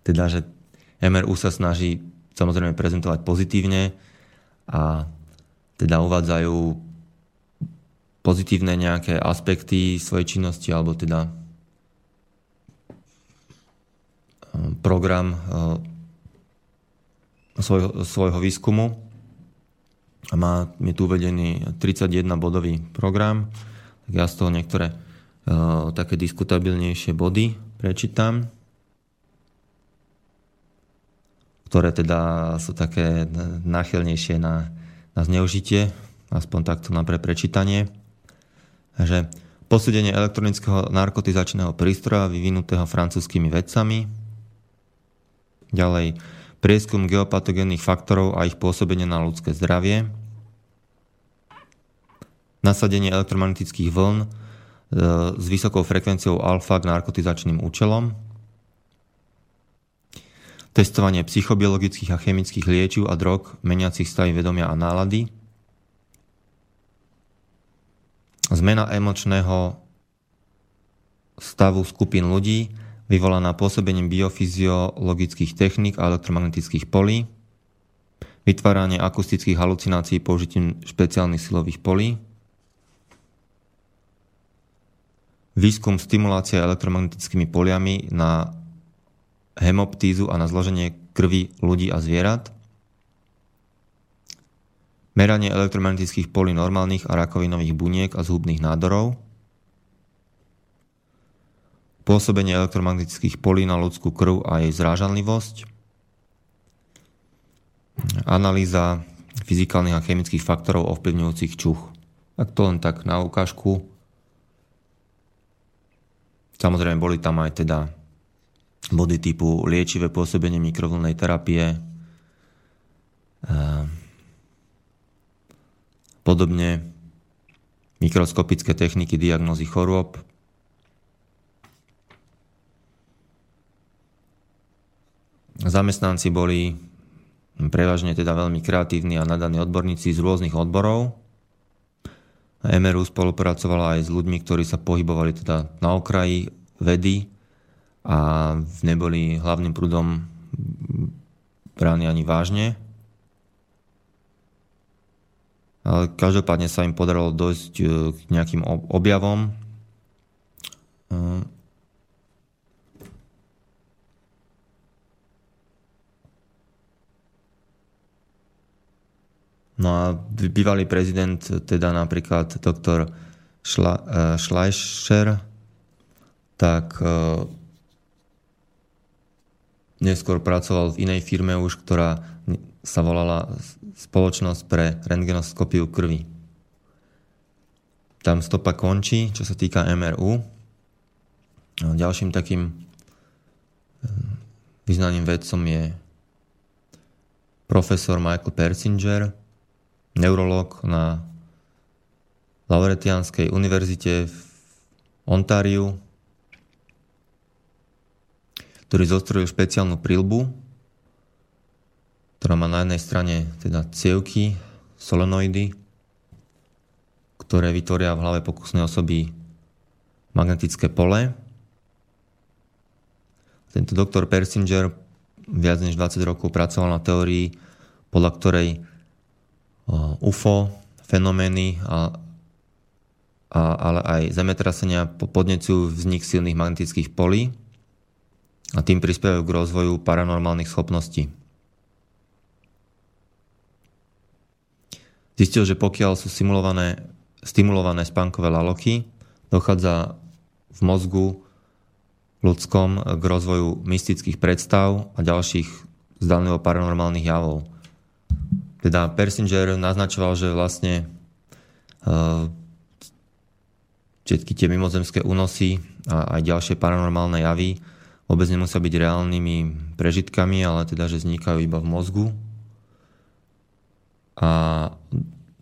teda, že MRU sa snaží samozrejme prezentovať pozitívne a teda uvádzajú pozitívne nejaké aspekty svojej činnosti alebo teda e, program e, svojho, svojho výskumu. A má, je tu uvedený 31-bodový program, tak ja z toho niektoré uh, také diskutabilnejšie body prečítam, ktoré teda sú také náchylnejšie na, na zneužitie, aspoň takto na pre prečítanie, že posúdenie elektronického narkotizačného prístroja vyvinutého francúzskými vedcami, ďalej prieskum geopatogénnych faktorov a ich pôsobenie na ľudské zdravie, nasadenie elektromagnetických vln e, s vysokou frekvenciou alfa k narkotizačným účelom, testovanie psychobiologických a chemických liečiv a drog meniacich stavy vedomia a nálady, zmena emočného stavu skupín ľudí, vyvolaná pôsobením biofyziologických techník a elektromagnetických polí, vytváranie akustických halucinácií použitím špeciálnych silových polí, výskum stimulácia elektromagnetickými poliami na hemoptízu a na zloženie krvi ľudí a zvierat, meranie elektromagnetických polí normálnych a rakovinových buniek a zhubných nádorov, pôsobenie elektromagnetických polí na ľudskú krv a jej zrážanlivosť, analýza fyzikálnych a chemických faktorov ovplyvňujúcich čuch. Tak to len tak na ukážku. Samozrejme, boli tam aj teda body typu liečivé pôsobenie mikrovlnej terapie, podobne mikroskopické techniky diagnózy chorôb, Zamestnanci boli prevažne teda veľmi kreatívni a nadaní odborníci z rôznych odborov. MRU spolupracovala aj s ľuďmi, ktorí sa pohybovali teda na okraji vedy a neboli hlavným prúdom brány ani vážne. Ale každopádne sa im podarilo dojsť e, k nejakým objavom. No a bývalý prezident, teda napríklad doktor Schla, uh, Schleicher, tak uh, neskôr pracoval v inej firme už, ktorá sa volala Spoločnosť pre rentgenoskopiu krvi. Tam stopa končí, čo sa týka MRU. A ďalším takým e, význaným vedcom je profesor Michael Persinger, neurolog na Lauretianskej univerzite v Ontáriu, ktorý zostrojil špeciálnu prilbu, ktorá má na jednej strane teda cievky, solenoidy, ktoré vytvoria v hlave pokusnej osoby magnetické pole. Tento doktor Persinger viac než 20 rokov pracoval na teórii, podľa ktorej UFO fenomény a, ale aj zemetrasenia podnecujú vznik silných magnetických polí a tým prispievajú k rozvoju paranormálnych schopností. Zistil, že pokiaľ sú simulované, stimulované spánkové laloky, dochádza v mozgu ľudskom k rozvoju mystických predstav a ďalších zdanlivo paranormálnych javov. Teda Persinger naznačoval, že vlastne uh, všetky tie mimozemské únosy a aj ďalšie paranormálne javy vôbec nemusia byť reálnymi prežitkami, ale teda, že vznikajú iba v mozgu a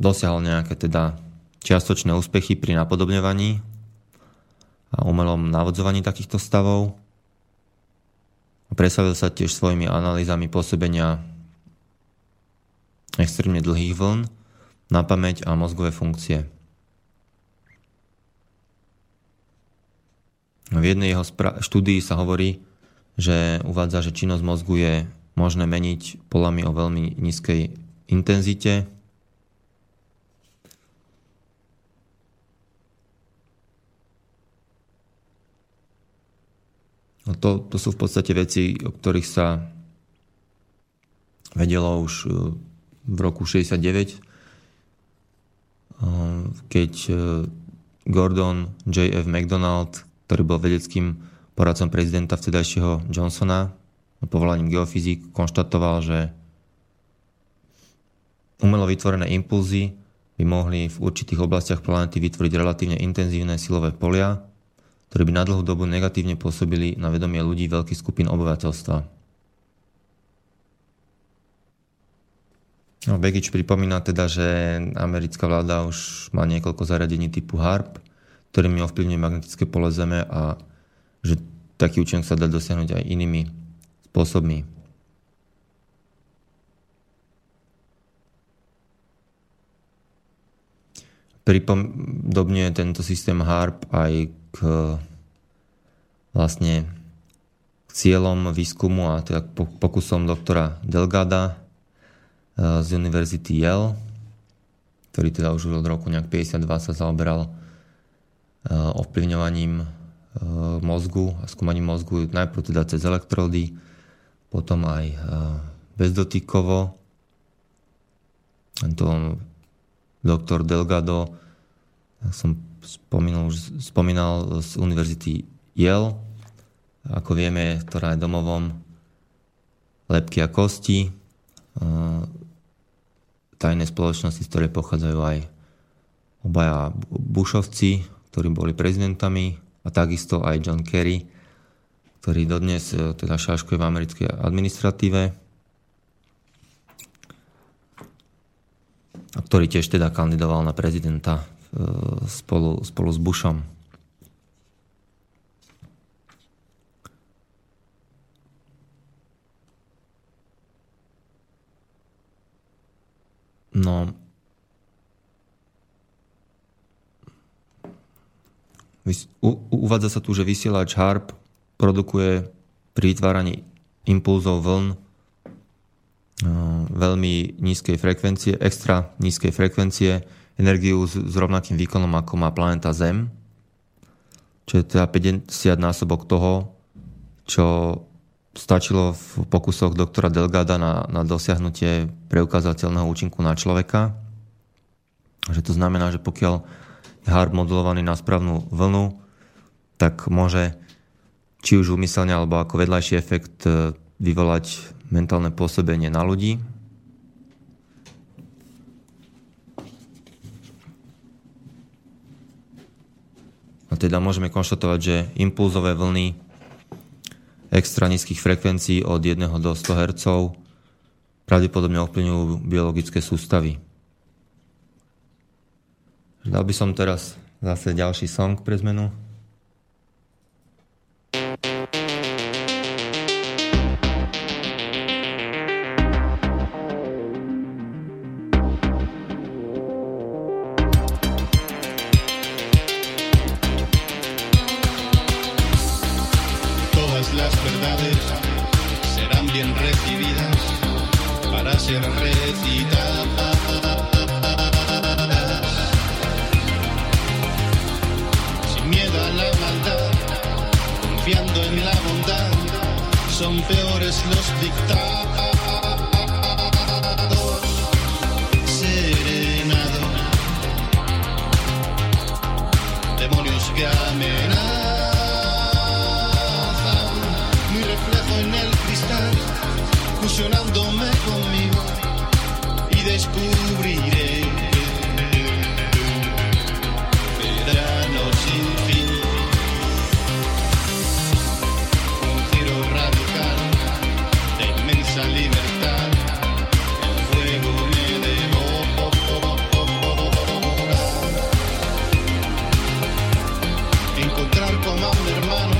dosiahol nejaké teda čiastočné úspechy pri napodobňovaní a umelom navodzovaní takýchto stavov. Presavil sa tiež svojimi analýzami pôsobenia extrémne dlhých vln na pamäť a mozgové funkcie. V jednej jeho štúdii sa hovorí, že uvádza, že činnosť mozgu je možné meniť polami o veľmi nízkej intenzite. No to, to sú v podstate veci, o ktorých sa vedelo už v roku 69, e, keď e, Gordon J.F. McDonald, ktorý bol vedeckým poradcom prezidenta vtedajšieho Johnsona, povolaním geofyzik, konštatoval, že Umelo vytvorené impulzy by mohli v určitých oblastiach planety vytvoriť relatívne intenzívne silové polia, ktoré by na dlhú dobu negatívne pôsobili na vedomie ľudí veľkých skupín obyvateľstva. No, Begič pripomína teda, že americká vláda už má niekoľko zariadení typu HARP, ktorými ovplyvňuje magnetické pole Zeme a že taký účinok sa dá dosiahnuť aj inými spôsobmi. pripodobňuje tento systém HARP aj k vlastne k cieľom výskumu a teda pokusom doktora Delgada z Univerzity Yale, ktorý teda už od roku nejak 52 sa zaoberal e, ovplyvňovaním e, mozgu a skúmaním mozgu najprv teda cez elektrody, potom aj bezdotykovo. Tento doktor Delgado som spomínal, už spomínal z Univerzity Yale, ako vieme, ktorá je domovom lepky a kosti, tajné spoločnosti, z ktorej pochádzajú aj obaja Bushovci, ktorí boli prezidentami a takisto aj John Kerry, ktorý dodnes e, teda šaškuje v americkej administratíve a ktorý tiež teda kandidoval na prezidenta E, spolu, spolu s Bushom. No, uvádza sa tu, že vysielač HARP produkuje pri vytváraní impulzov vln veľmi nízkej frekvencie, extra nízkej frekvencie, energiu s, s rovnakým výkonom, ako má planeta Zem, čo je teda 50 násobok toho, čo stačilo v pokusoch doktora Delgada na, na dosiahnutie preukázateľného účinku na človeka. Že to znamená, že pokiaľ je HARP modulovaný na správnu vlnu, tak môže či už umyselne alebo ako vedľajší efekt e, vyvolať mentálne pôsobenie na ľudí, A teda môžeme konštatovať, že impulzové vlny extra nízkych frekvencií od 1 do 100 Hz pravdepodobne ovplyvňujú biologické sústavy. Dal by som teraz zase ďalší song pre zmenu. man, the man.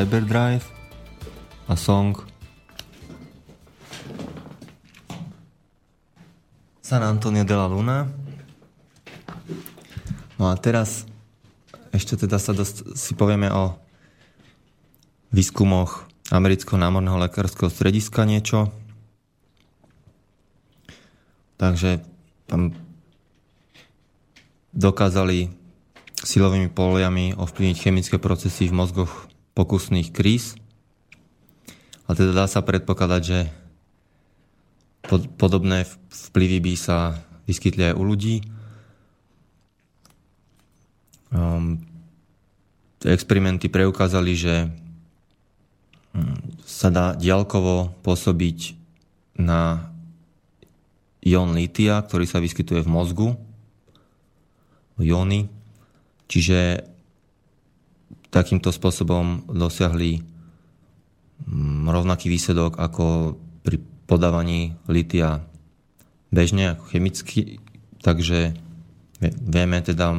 Cyberdrive a song San Antonio de la Luna. No a teraz ešte teda sa dosť, si povieme o výskumoch amerického námorného lekárskeho strediska niečo. Takže tam dokázali silovými poliami ovplyvniť chemické procesy v mozgoch pokusných kríz. A teda dá sa predpokladať, že pod, podobné vplyvy by sa vyskytli aj u ľudí. Um, experimenty preukázali, že sa dá diaľkovo pôsobiť na ion litia, ktorý sa vyskytuje v mozgu, jóny. Čiže takýmto spôsobom dosiahli rovnaký výsledok ako pri podávaní litia bežne, ako chemicky, takže vieme teda,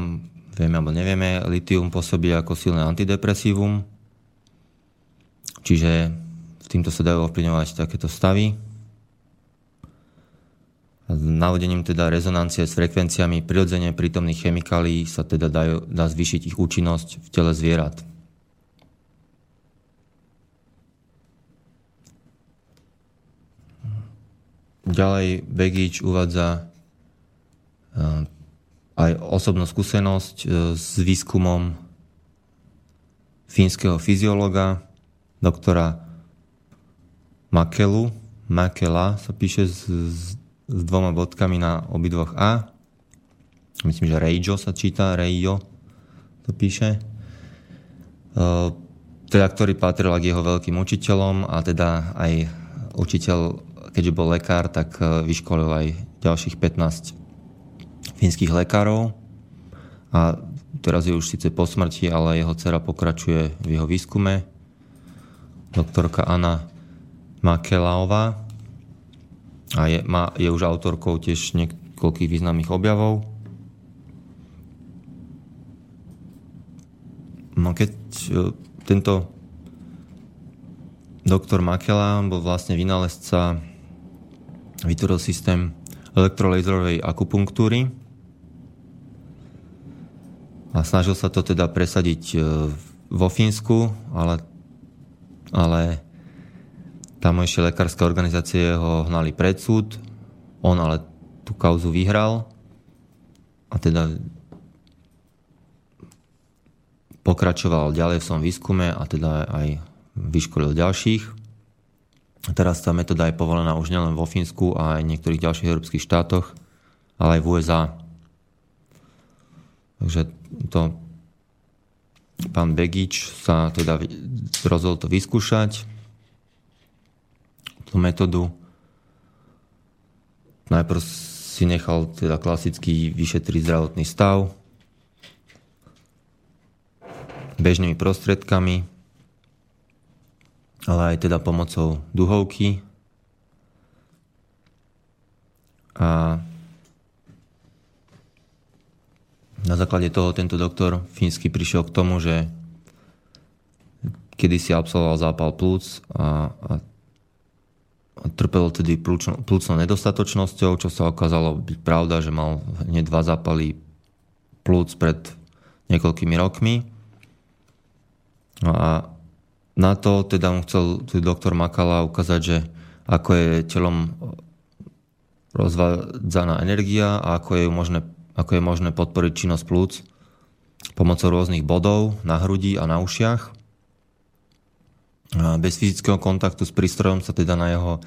vieme alebo nevieme, litium pôsobí ako silné antidepresívum, čiže týmto sa dajú ovplyvňovať takéto stavy. Navodením teda rezonancie s frekvenciami prirodzene prítomných chemikálií sa teda dajú, dá zvýšiť ich účinnosť v tele zvierat. ďalej Begič uvádza aj osobnú skúsenosť s výskumom fínskeho fyziologa, doktora Makelu, Makela sa píše s, s, s dvoma bodkami na obidvoch A. Myslím, že Reijo sa číta, Reijo to píše. Uh, teda, ktorý patril k jeho veľkým učiteľom a teda aj učiteľ, keďže bol lekár, tak e, vyškolil aj ďalších 15 fínskych lekárov a teraz je už síce po smrti, ale jeho dcera pokračuje v jeho výskume. Doktorka Anna Makelaová a je, má, je už autorkou tiež niekoľkých významných objavov. No keď e, tento doktor Makela bol vlastne vynálezca, vytvoril systém elektrolaserovej akupunktúry a snažil sa to teda presadiť e, vo Fínsku, ale, ale tamojšie lekárske organizácie ho hnali pred súd, on ale tú kauzu vyhral a teda pokračoval ďalej v svojom výskume a teda aj vyškolil ďalších. Teraz tá metóda je povolená už nielen vo Fínsku a aj v niektorých ďalších európskych štátoch, ale aj v USA. Takže to pán Begič sa teda rozhodol to vyskúšať tú metódu. Najprv si nechal teda klasicky vyšetriť zdravotný stav bežnými prostriedkami, ale aj teda pomocou duhovky. A na základe toho tento doktor fínsky prišiel k tomu, že kedy si absolvoval zápal plúc a, a trpel tedy plúcnou nedostatočnosťou, čo sa okázalo byť pravda, že mal hneď dva zápaly plúc pred niekoľkými rokmi. No a na to teda mu chcel doktor Makala ukázať, že ako je telom rozvádzaná energia a ako je možné, ako je možné podporiť činnosť plúc pomocou rôznych bodov na hrudi a na ušiach bez fyzického kontaktu s prístrojom sa teda na jeho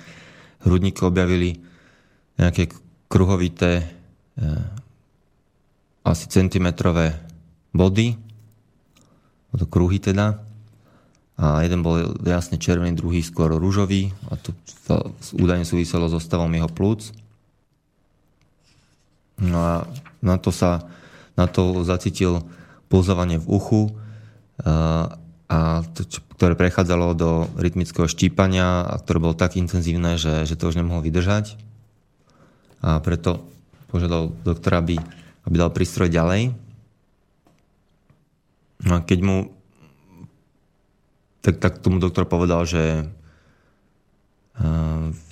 hrudníku objavili nejaké kruhovité e, asi centimetrové body, to kruhy teda. A jeden bol jasne červený, druhý skôr rúžový a to údajne súviselo so stavom jeho plúc. No a na to sa na to zacítil pulzovanie v uchu e, a to, ktoré prechádzalo do rytmického štípania a ktoré bolo tak intenzívne, že, že to už nemohol vydržať. A preto požiadal doktora, aby, aby dal prístroj ďalej. No a keď mu tak, tak tomu doktor povedal, že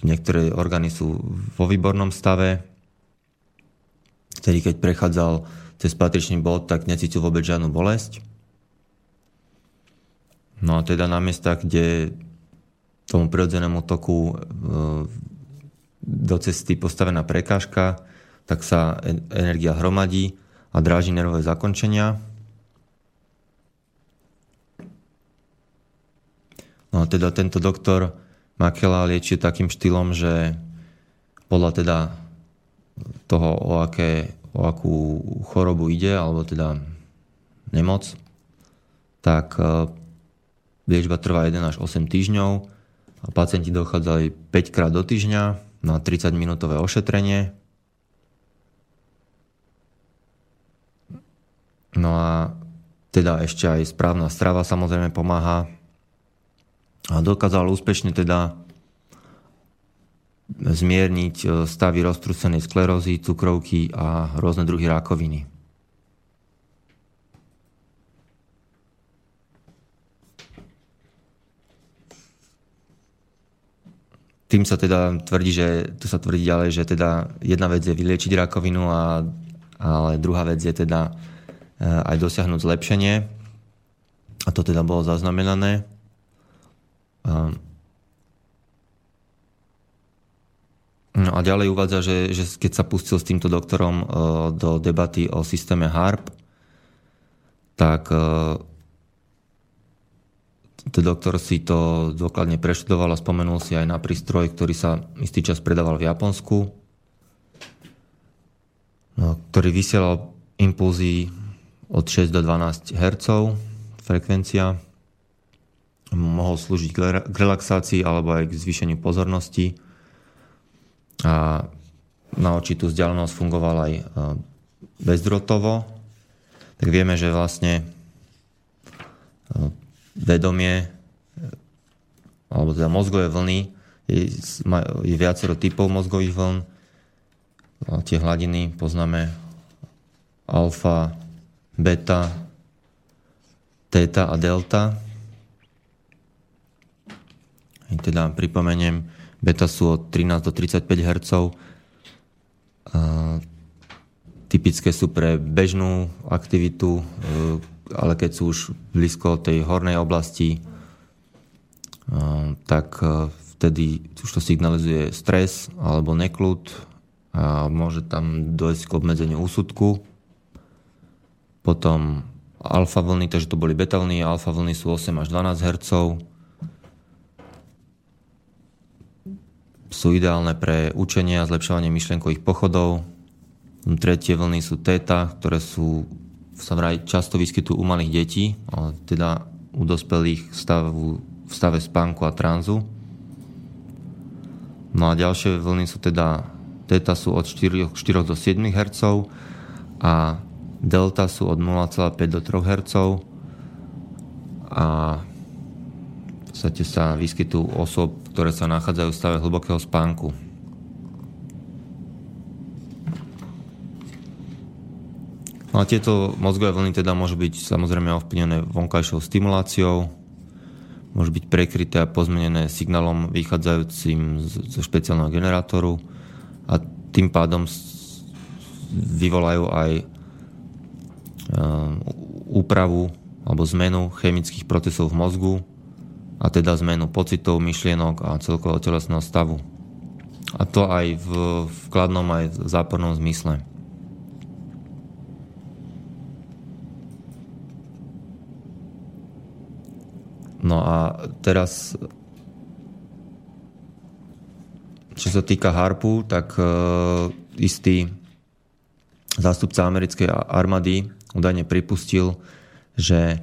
niektoré orgány sú vo výbornom stave, ktorý keď prechádzal cez patričný bod, tak necítil vôbec žiadnu bolesť. No a teda na miestach, kde tomu prirodzenému toku e, do cesty postavená prekážka, tak sa energia hromadí a dráži nervové zakončenia. No a teda tento doktor Makela lieči takým štýlom, že podľa teda toho, o, aké, o akú chorobu ide, alebo teda nemoc, tak Liečba trvá 1 až 8 týždňov a pacienti dochádzajú 5 krát do týždňa na 30 minútové ošetrenie. No a teda ešte aj správna strava samozrejme pomáha. A dokázal úspešne teda zmierniť e, stavy roztrúsenej sklerózy, cukrovky a rôzne druhy rakoviny. Tým sa teda tvrdí, že, tu sa tvrdí ďalej, že teda jedna vec je vyliečiť rakovinu, a, ale druhá vec je teda e, aj dosiahnuť zlepšenie. A to teda bolo zaznamenané. No a ďalej uvádza, že, že keď sa pustil s týmto doktorom uh, do debaty o systéme HARP, tak uh, ten doktor si to dôkladne preštudoval a spomenul si aj na prístroj, ktorý sa istý čas predával v Japonsku, no, ktorý vysielal impulzy od 6 do 12 Hz frekvencia. Mohol slúžiť k relaxácii alebo aj k zvýšeniu pozornosti. A na určitú vzdialenosť fungoval aj e, bezdrotovo, tak vieme, že vlastne e, vedomie alebo teda mozgové vlny je, viacero typov mozgových vln. Tie hladiny poznáme alfa, beta, teta a delta. I teda pripomeniem, Beta sú od 13 do 35 Hz. Typické sú pre bežnú aktivitu, e, ale keď sú už blízko tej hornej oblasti, e, tak e, vtedy už to signalizuje stres alebo neklud a môže tam dojsť k obmedzeniu úsudku. Potom alfa vlny, takže to boli beta vlny, alfa vlny sú 8 až 12 Hz sú ideálne pre učenie a zlepšovanie myšlienkových pochodov. Tretie vlny sú teta, ktoré sú sa vraj často vyskytujú u malých detí, teda u dospelých v, stavu, v stave spánku a tranzu. No a ďalšie vlny sú teda teta sú od 4, 4 do 7 Hz a delta sú od 0,5 do 3 Hz a v podstate sa vyskytujú osob ktoré sa nachádzajú v stave hlbokého spánku. No a tieto mozgové vlny teda môžu byť samozrejme ovplyvnené vonkajšou stimuláciou, môžu byť prekryté a pozmenené signálom vychádzajúcim zo špeciálneho generátoru a tým pádom vyvolajú aj ehm, úpravu alebo zmenu chemických procesov v mozgu, a teda zmenu pocitov, myšlienok a celkového telesného stavu. A to aj v, v aj v zápornom zmysle. No a teraz, čo sa týka harpu, tak e, istý zástupca americkej armády údajne pripustil, že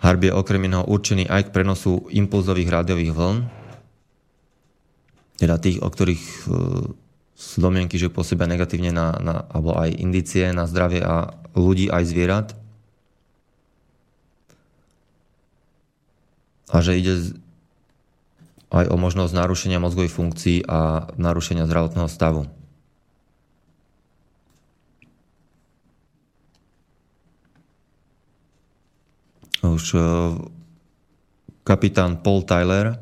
Harp je okrem iného určený aj k prenosu impulzových rádiových vln, teda tých, o ktorých e, sú domienky, že pôsobia negatívne na, na, alebo aj indície na zdravie a ľudí aj zvierat. A že ide aj o možnosť narušenia mozgových funkcií a narušenia zdravotného stavu. už e, kapitán Paul Tyler,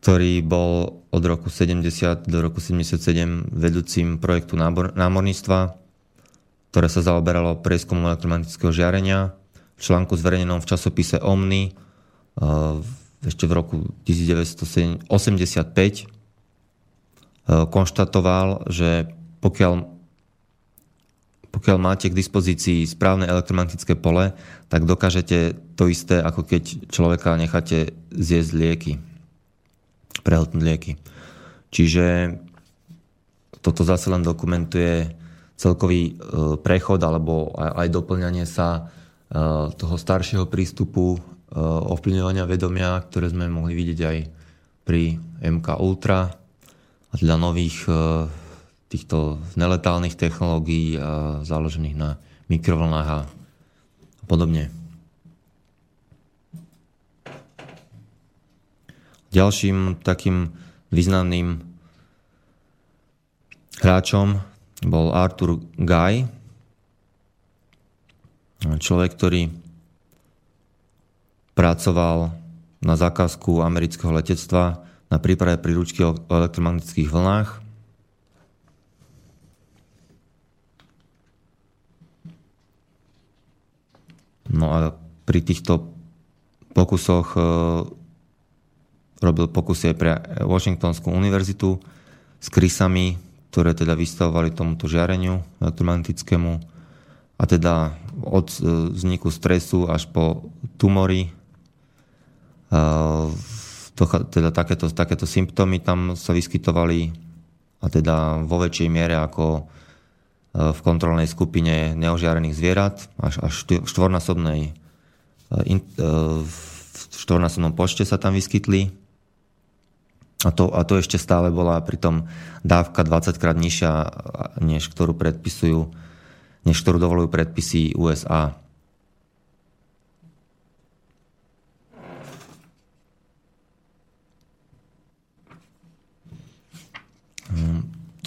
ktorý bol od roku 70 do roku 77 vedúcim projektu námorníctva, ktoré sa zaoberalo prieskumom elektromagnetického žiarenia. Článku zverejnenom v časopise Omni e, ešte v roku 1985 e, konštatoval, že pokiaľ pokiaľ máte k dispozícii správne elektromagnetické pole, tak dokážete to isté, ako keď človeka necháte zjesť lieky, prehltnúť lieky. Čiže toto zase len dokumentuje celkový e, prechod alebo aj, aj doplňanie sa toho staršieho prístupu e, ovplyvňovania vedomia, ktoré sme mohli vidieť aj pri MK Ultra a teda nových týchto neletálnych technológií založených na mikrovlnách a podobne. Ďalším takým významným hráčom bol Arthur Guy, človek, ktorý pracoval na zákazku amerického letectva na príprave príručky o elektromagnetických vlnách No a pri týchto pokusoch e, robil pokusy aj pre Washingtonskú univerzitu s krysami, ktoré teda vystavovali tomuto žiareniu elektromagnetickému a teda od vzniku stresu až po tumory to, teda takéto, takéto symptómy tam sa vyskytovali a teda vo väčšej miere ako v kontrolnej skupine neožiarených zvierat, až, až štvornásobnej v štvornásobnom počte sa tam vyskytli. A to, a to ešte stále bola pritom dávka 20 krát nižšia, než ktorú predpisujú, než ktorú dovolujú predpisy USA. Hm,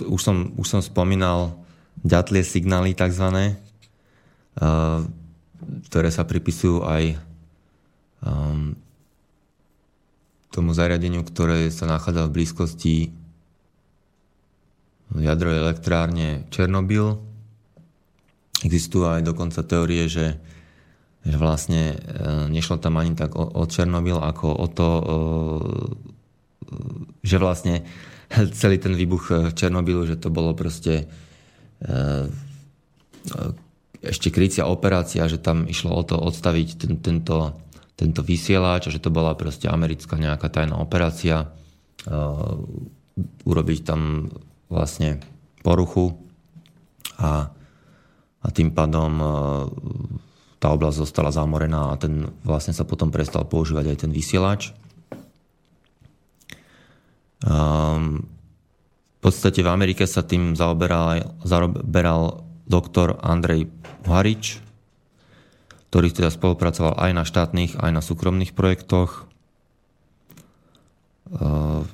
už som, už som spomínal ďatlie signály tzv., ktoré sa pripisujú aj um, tomu zariadeniu, ktoré sa nachádza v blízkosti jadrovej elektrárne Černobyl. Existujú aj dokonca teórie, že, že vlastne e, nešlo tam ani tak o, o Černobyl, ako o to, e, že vlastne [laughs] celý ten výbuch Černobylu, že to bolo proste e, ešte krycia operácia, že tam išlo o to odstaviť ten, tento tento vysielač a že to bola proste americká nejaká tajná operácia, urobiť tam vlastne poruchu a, a tým pádom uh, tá oblasť zostala zamorená a ten vlastne sa potom prestal používať aj ten vysielač. Um, v podstate v Amerike sa tým zaoberal, zaoberal doktor Andrej Harič, ktorý teda spolupracoval aj na štátnych, aj na súkromných projektoch. V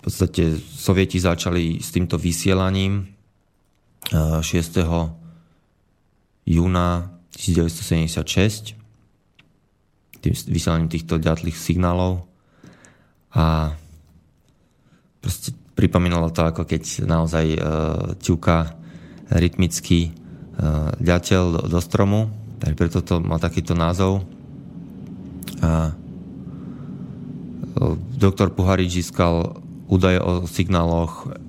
podstate sovieti začali s týmto vysielaním 6. júna 1976 tým vysielaním týchto ďatlých signálov a proste pripomínalo to, ako keď naozaj uh, ťuka rytmicky ďateľ do, stromu, tak preto to má takýto názov. A doktor Puharič získal údaje o signáloch e,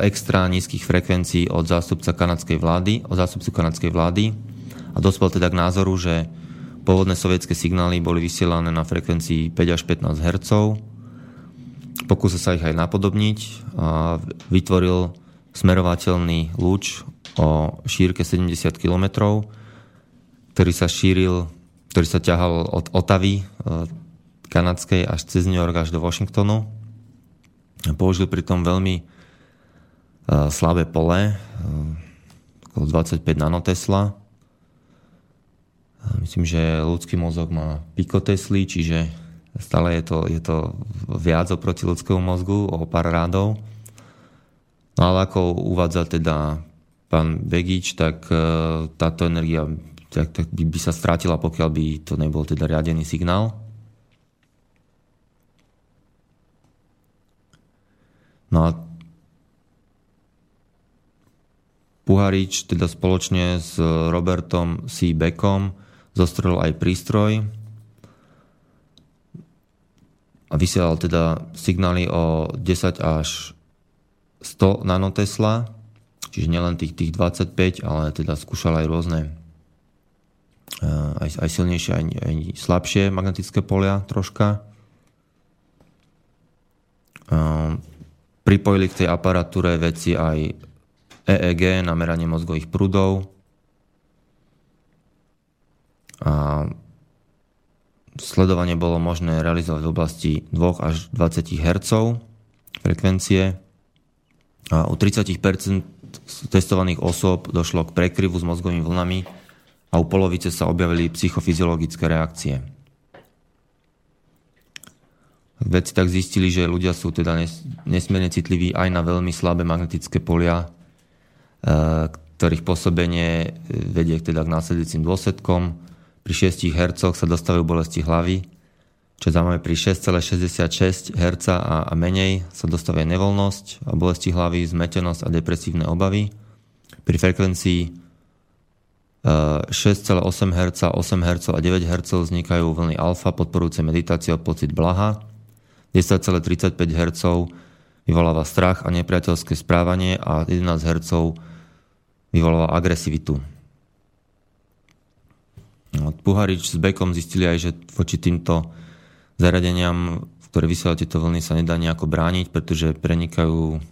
extra nízkych frekvencií od zástupca kanadskej vlády, od zástupcu kanadskej vlády a dospel teda k názoru, že pôvodné sovietské signály boli vysielané na frekvencii 5 až 15 Hz. Pokúsil sa ich aj napodobniť a vytvoril smerovateľný lúč o šírke 70 km, ktorý sa šíril, ktorý sa ťahal od Otavy e, kanadskej až cez New York až do Washingtonu. Použil pritom veľmi e, slabé pole, e, okolo 25 nanotesla. Myslím, že ľudský mozog má pikotesly, čiže stále je to, je to viac oproti ľudskému mozgu, o pár rádov. No ale ako uvádza teda pán Begič, tak e, táto energia tak, tak by, by sa strátila, pokiaľ by to nebol teda riadený signál. No a Puharič teda spoločne s Robertom C. Beckom zostrel aj prístroj a vysielal teda signály o 10 až 100 nanotesla Čiže nielen tých, tých 25, ale teda skúšal aj rôzne eh, aj, aj silnejšie, aj, aj slabšie magnetické polia troška. Pripojili k tej aparatúre veci aj EEG na meranie mozgových prúdov a sledovanie bolo možné realizovať v oblasti 2 až 20 Hz frekvencie a u 30% testovaných osôb došlo k prekryvu s mozgovými vlnami a u polovice sa objavili psychofyziologické reakcie. Vedci tak zistili, že ľudia sú teda nesmierne citliví aj na veľmi slabé magnetické polia, e, ktorých pôsobenie vedie teda k následujúcim dôsledkom. Pri 6 Hz sa dostávajú bolesti hlavy, čo zaujímavé pri 6,66 Hz a, a menej sa dostáva nevoľnosť a bolesti hlavy, zmetenosť a depresívne obavy. Pri frekvencii 6,8 Hz, 8 Hz a 9 Hz vznikajú vlny alfa podporujúce meditáciu a pocit blaha. 10,35 Hz vyvoláva strach a nepriateľské správanie a 11 Hz vyvoláva agresivitu. No, Puharič s Bekom zistili aj, že voči týmto zariadeniam, ktoré vysielajú tieto vlny, sa nedá nejako brániť, pretože prenikajú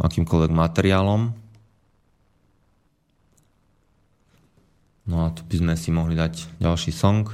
akýmkoľvek materiálom, No a tu by sme si mohli dať ďalší song.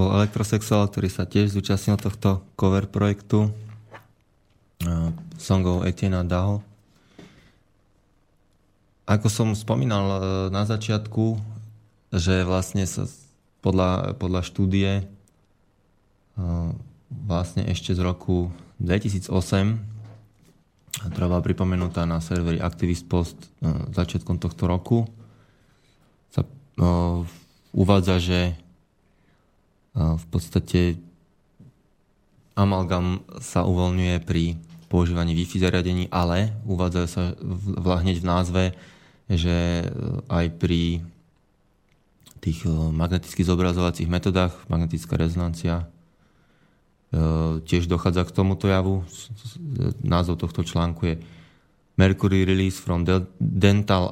Bol elektrosexuál, ktorý sa tiež zúčastnil tohto cover projektu uh, songov Etienne Daho. Ako som spomínal uh, na začiatku, že vlastne sa podľa, podľa štúdie uh, vlastne ešte z roku 2008 ktorá bola pripomenutá na serveri Activist Post začiatkom tohto roku, sa uvádza, že v podstate amalgam sa uvoľňuje pri používaní Wi-Fi zariadení, ale uvádzajú sa hneď v názve, že aj pri tých e, magnetických zobrazovacích metodách, magnetická rezonancia, e, tiež dochádza k tomuto javu. Názov tohto článku je mercury release from dental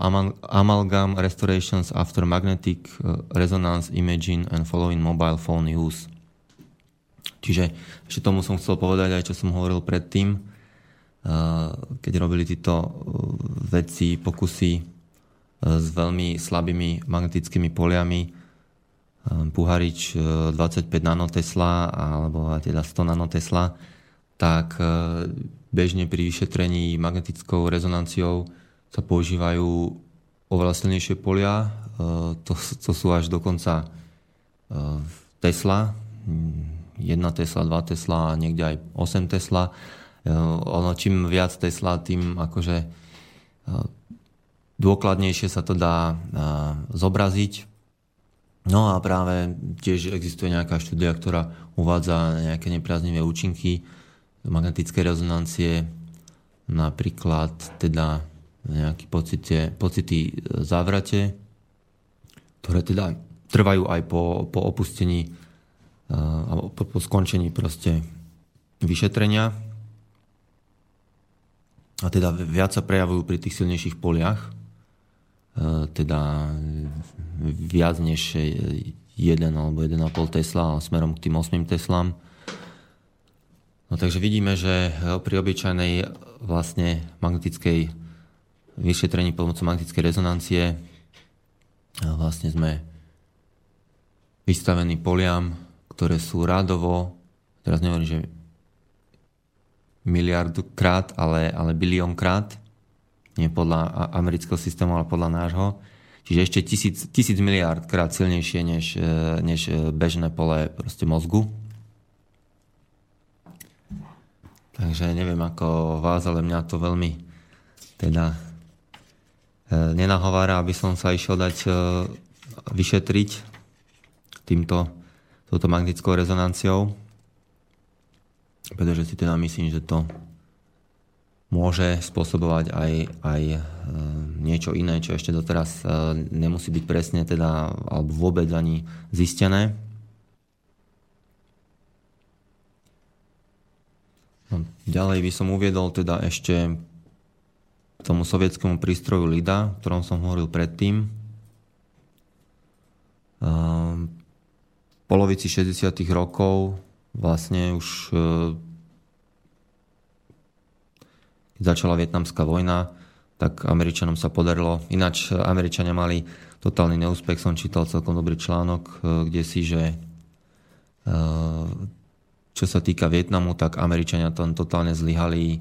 amalgam restorations after magnetic uh, resonance imaging and following mobile phone use. Čiže ešte tomu som chcel povedať aj, čo som hovoril predtým, uh, keď robili títo uh, veci, pokusy s veľmi slabými magnetickými poliami, Puharič 25 nanotesla alebo teda 100 nanotesla, tak bežne pri vyšetrení magnetickou rezonanciou sa používajú oveľa silnejšie polia. To, to sú až dokonca Tesla, 1 Tesla, 2 Tesla a niekde aj 8 Tesla. Ono, čím viac Tesla, tým akože dôkladnejšie sa to dá zobraziť. No a práve tiež existuje nejaká štúdia, ktorá uvádza nejaké nepriaznivé účinky magnetické rezonancie, napríklad teda nejaké pocity, pocity závrate, ktoré teda trvajú aj po, po opustení alebo po, po skončení proste vyšetrenia. A teda viac sa prejavujú pri tých silnejších poliach, E, teda viac než 1 alebo 1,5 Tesla smerom k tým 8 Teslám. No takže vidíme, že pri obyčajnej vlastne magnetickej vyšetrení pomocou magnetickej rezonancie e, vlastne sme vystavení poliam, ktoré sú rádovo, teraz nehovorím, že miliardu krát, ale, ale bilión krát nie podľa amerického systému, ale podľa nášho. Čiže ešte tisíc, tisíc miliard krát silnejšie než, e, než e, bežné pole mozgu. Takže neviem ako vás, ale mňa to veľmi teda e, nenahovára, aby som sa išiel dať vyšetriť týmto, touto magnetickou rezonanciou, pretože si teda myslím, že to môže spôsobovať aj, aj e, niečo iné, čo ešte doteraz e, nemusí byť presne teda, alebo vôbec ani zistené. No, ďalej by som uviedol teda ešte tomu sovietskému prístroju LIDA, o ktorom som hovoril predtým. E, v polovici 60. rokov vlastne už keď začala vietnamská vojna, tak Američanom sa podarilo. Ináč Američania mali totálny neúspech, som čítal celkom dobrý článok, e, kde si, že e, čo sa týka Vietnamu, tak Američania tam totálne zlyhali e,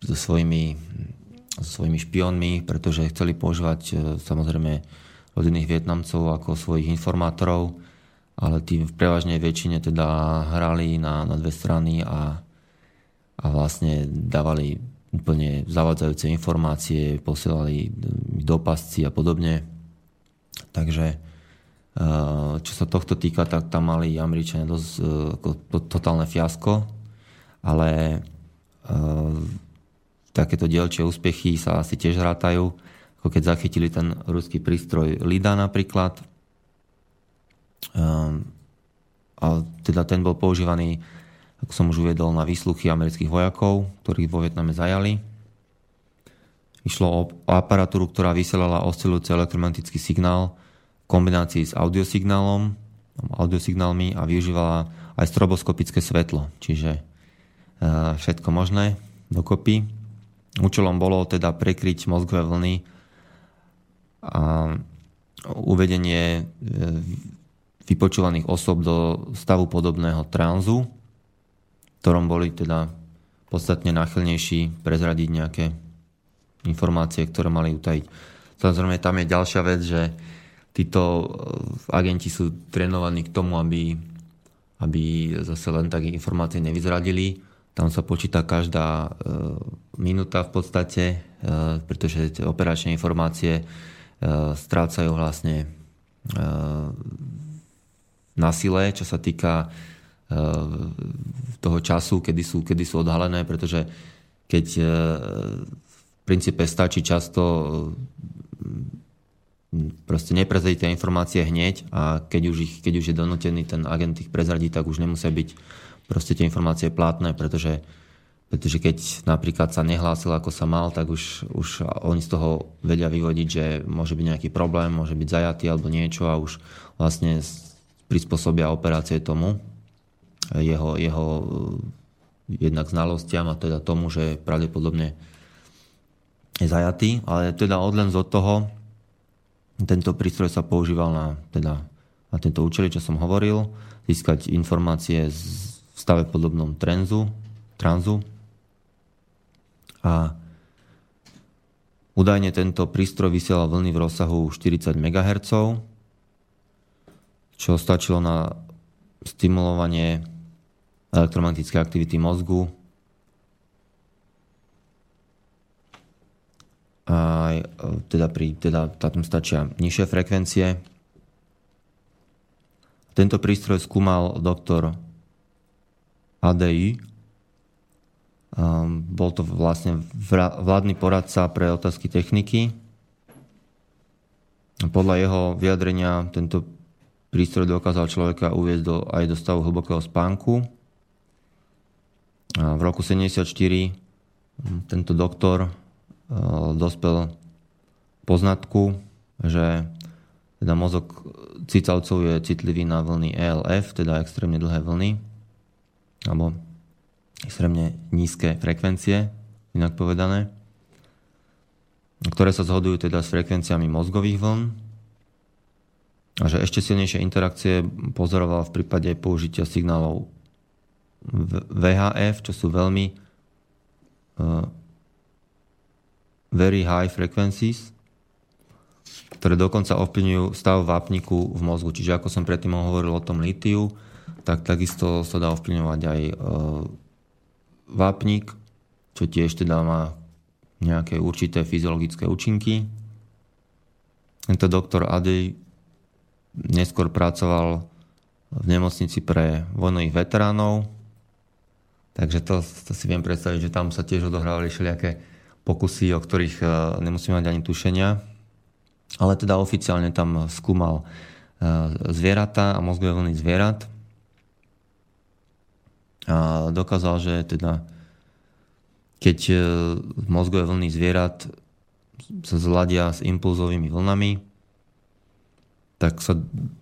so svojimi, so svojimi špionmi, pretože chceli používať samozrejme rodinných Vietnamcov ako svojich informátorov, ale tí v prevažnej väčšine teda hrali na, na dve strany a a vlastne dávali úplne zavadzajúce informácie, posielali do pasci a podobne. Takže eh, čo sa tohto týka, tak tam mali Američania dosť eh, ako totálne fiasko, ale eh, takéto dielčie úspechy sa asi tiež rátajú, ako keď zachytili ten ruský prístroj LIDA napríklad. A teda ten bol používaný ako som už uviedol, na výsluchy amerických vojakov, ktorých vo Vietname zajali. Išlo o aparatúru, ktorá vysielala oscilujúci elektromagnetický signál kombinácii s audiosignálom, audiosignálmi a využívala aj stroboskopické svetlo, čiže e, všetko možné dokopy. Účelom bolo teda prekryť mozgové vlny a uvedenie e, vypočúvaných osob do stavu podobného tranzu, ktorom boli teda podstatne náchylnejší prezradiť nejaké informácie, ktoré mali utajiť. Samozrejme, tam je ďalšia vec, že títo eh, agenti sú trénovaní k tomu, aby, aby zase len tak informácie nevyzradili. Tam sa počíta každá e, minúta v podstate, e, pretože tie operačné informácie strácajú vlastne na sile, čo sa týka toho času, kedy sú, kedy sú odhalené, pretože keď v princípe stačí často proste neprezradiť tie informácie hneď a keď už, ich, keď už je donútený ten agent ich prezradiť, tak už nemusia byť proste tie informácie platné, pretože, pretože keď napríklad sa nehlásil ako sa mal, tak už, už oni z toho vedia vyvodiť, že môže byť nejaký problém, môže byť zajatý alebo niečo a už vlastne prispôsobia operácie tomu. Jeho, jeho eh, jednak znalostiam a teda tomu, že pravdepodobne je zajatý, ale teda odlen od toho Tento prístroj sa používal na, teda, na tento účely, čo som hovoril, získať informácie z stave podobnom trenzu, tranzu. A údajne tento prístroj vysielal vlny v rozsahu 40 MHz, čo stačilo na stimulovanie elektromagnetické aktivity mozgu a teda, pri, teda tam stačia nižšie frekvencie. Tento prístroj skúmal doktor ADI. Bol to vlastne vládny poradca pre otázky techniky. Podľa jeho vyjadrenia tento prístroj dokázal človeka uviezť do, aj do stavu hlbokého spánku. A v roku 74 tento doktor dospel poznatku, že teda mozog cicavcov je citlivý na vlny ELF, teda extrémne dlhé vlny, alebo extrémne nízke frekvencie, inak povedané, ktoré sa zhodujú teda s frekvenciami mozgových vln. A že ešte silnejšie interakcie pozoroval v prípade použitia signálov VHF, čo sú veľmi eh, very high frequencies, ktoré dokonca ovplyvňujú stav vápniku v mozgu. Čiže ako som predtým hovoril o tom litiu, tak takisto sa dá ovplyvňovať aj e, vápnik, čo tiež teda má nejaké určité fyziologické účinky. Tento doktor Adej neskôr pracoval v nemocnici pre vojnových veteránov, takže to, to si viem predstaviť, že tam sa tiež odohrávali všelijaké pokusy, o ktorých e, nemusíme mať ani tušenia. Ale teda oficiálne tam skúmal e, zvieratá a mozgové vlny zvierat. A dokázal, že teda keď e, mozgové vlny zvierat sa zladia s impulzovými vlnami, tak sa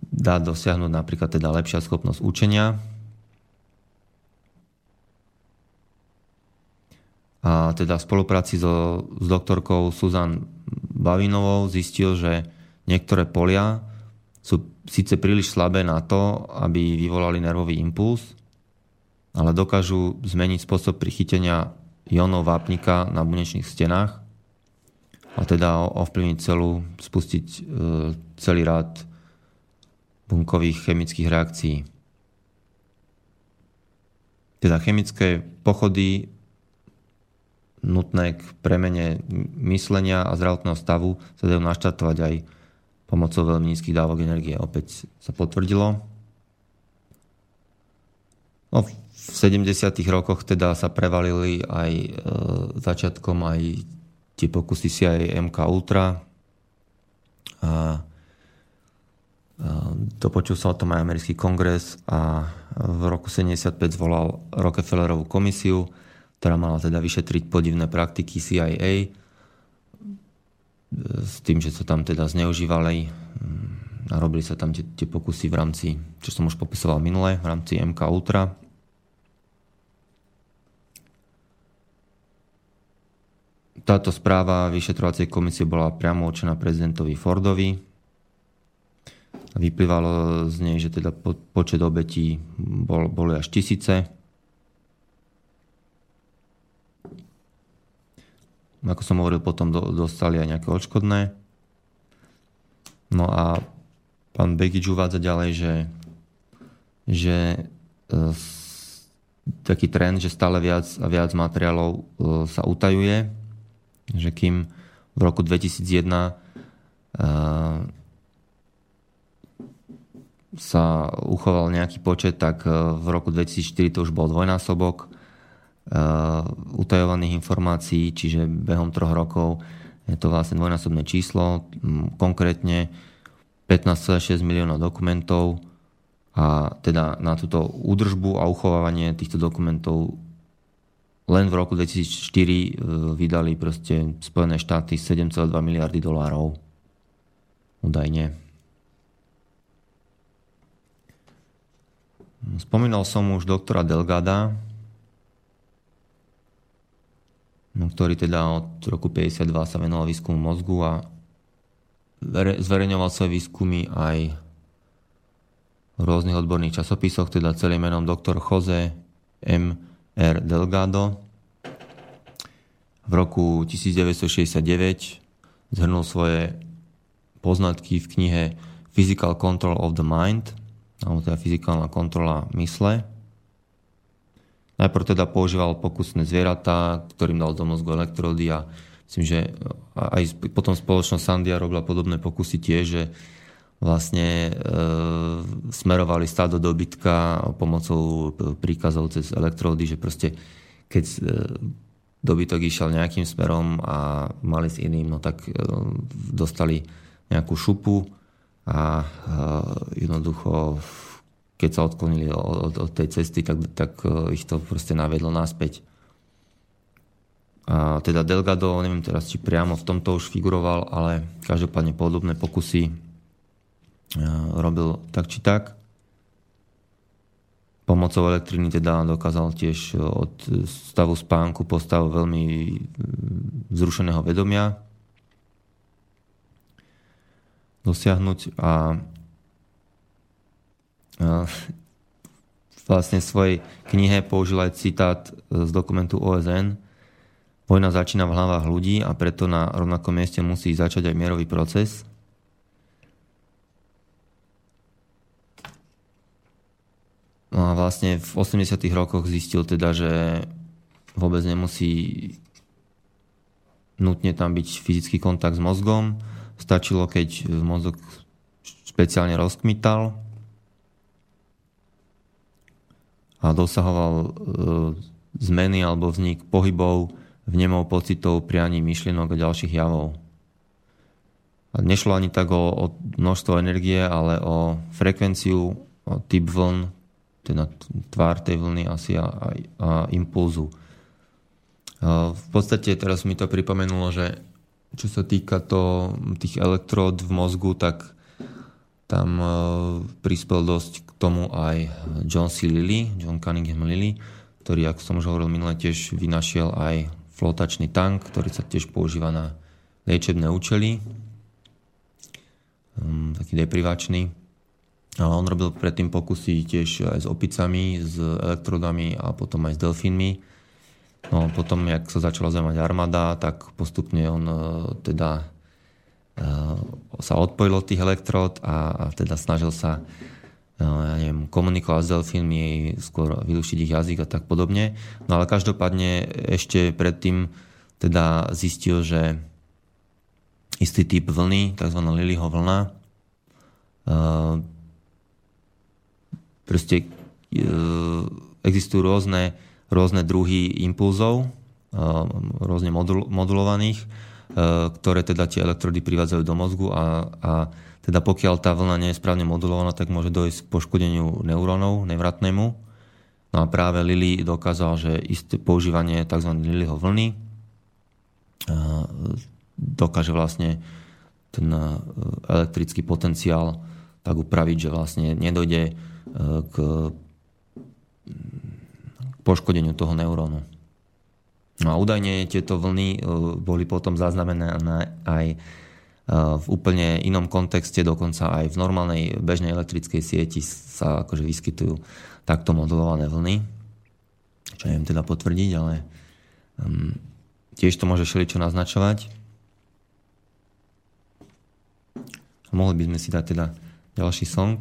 dá dosiahnuť napríklad teda lepšia schopnosť učenia a teda v spolupráci so, s doktorkou Suzan Bavinovou zistil, že niektoré polia sú síce príliš slabé na to, aby vyvolali nervový impuls, ale dokážu zmeniť spôsob prichytenia ionov vápnika na bunečných stenách a teda ovplyvniť celú, spustiť e, celý rád bunkových chemických reakcií. Teda chemické pochody nutné k premene myslenia a zdravotného stavu sa dajú naštartovať aj pomocou veľmi nízkych dávok energie. Opäť sa potvrdilo. No, v 70. rokoch teda sa prevalili aj e, začiatkom aj tie pokusy CIA MK Ultra a, a dopočul sa o tom aj americký kongres a v roku 75 zvolal Rockefellerovú komisiu, ktorá mala teda vyšetriť podivné praktiky CIA e, s tým, že sa tam teda zneužívali mm, a robili sa tam tie, tie pokusy v rámci, čo som už popisoval minule, v rámci MK Ultra. Táto správa vyšetrovacej komisie bola priamo určená prezidentovi Fordovi. Vyplývalo z nej, že teda počet obetí bol, boli až tisíce ako som hovoril, potom do, dostali aj nejaké odškodné. No a pán Begič uvádza ďalej, že, že e, taký trend, že stále viac a viac materiálov e, sa utajuje, že kým v roku 2001 e, sa uchoval nejaký počet, tak v roku 2004 to už bol dvojnásobok utajovaných informácií, čiže behom troch rokov je to vlastne dvojnásobné číslo, konkrétne 15,6 miliónov dokumentov a teda na túto údržbu a uchovávanie týchto dokumentov len v roku 2004 uh, vydali proste Spojené štáty 7,2 miliardy dolárov údajne. Spomínal som už doktora Delgada, No, ktorý teda od roku 52 sa venoval výskumu mozgu a zverejňoval svoje výskumy aj v rôznych odborných časopisoch, teda celým menom doktor Jose M. R. Delgado. V roku 1969 zhrnul svoje poznatky v knihe Physical Control of the Mind, alebo teda fyzikálna kontrola mysle. Najprv teda používal pokusné zvieratá, ktorým dal do mozgu elektrody a myslím, že aj potom spoločnosť Sandia robila podobné pokusy tiež, že vlastne e, smerovali stádo dobytka pomocou príkazov cez elektrody, že proste keď e, dobytok išiel nejakým smerom a mali s iným, no tak e, dostali nejakú šupu a e, jednoducho keď sa odklonili od, od tej cesty, tak, tak e, ich to proste navedlo naspäť. A teda Delgado, neviem teraz, či priamo v tomto už figuroval, ale každopádne podobné pokusy robil tak či tak. Pomocou elektriny teda dokázal tiež od stavu spánku po stavu veľmi zrušeného vedomia dosiahnuť a vlastne v svojej knihe použil aj citát z dokumentu OSN Vojna začína v hlavách ľudí a preto na rovnakom mieste musí začať aj mierový proces. No a vlastne v 80. rokoch zistil teda, že vôbec nemusí nutne tam byť fyzický kontakt s mozgom. Stačilo, keď mozog špeciálne rozkmital a dosahoval e, zmeny alebo vznik pohybov, vnemov, pocitov, prianí, myšlienok a ďalších javov. A nešlo ani tak o, o množstvo energie, ale o frekvenciu, o typ vln, teda tvár tej vlny asi a, a, a impulzu. V podstate teraz mi to pripomenulo, že čo sa týka to, tých elektród v mozgu, tak tam prispel dosť k tomu aj John C. Lilly, John Cunningham Lilly, ktorý, ako som už hovoril minule, tiež vynašiel aj flotačný tank, ktorý sa tiež používa na liečebné účely. Um, taký deprivačný. Ale on robil predtým pokusy tiež aj s opicami, s elektrodami a potom aj s delfínmi. No potom, jak sa začala zaujímať armáda, tak postupne on e, teda e, sa odpojil od tých elektrod a, a teda snažil sa e, ja neviem, komunikovať s delfínmi, skôr vylúštiť ich jazyk a tak podobne. No ale každopádne ešte predtým teda zistil, že istý typ vlny, tzv. Lilyho vlna, Proste e, existujú rôzne, rôzne druhy impulzov, rôzne modul, modulovaných, ktoré teda tie elektrody privádzajú do mozgu a, a teda pokiaľ tá vlna nie je správne modulovaná, tak môže dojsť k poškodeniu neurónov, nevratnému. No a práve Lilly dokázal, že isté používanie tzv. Lillyho vlny dokáže vlastne ten elektrický potenciál tak upraviť, že vlastne nedojde k poškodeniu toho neurónu. No a údajne tieto vlny e, boli potom zaznamenané aj e, v úplne inom kontexte, dokonca aj v normálnej bežnej elektrickej sieti sa akože vyskytujú takto modulované vlny. Čo neviem teda potvrdiť, ale um, tiež to môže všeličo naznačovať. Mohli by sme si dať teda ďalší song.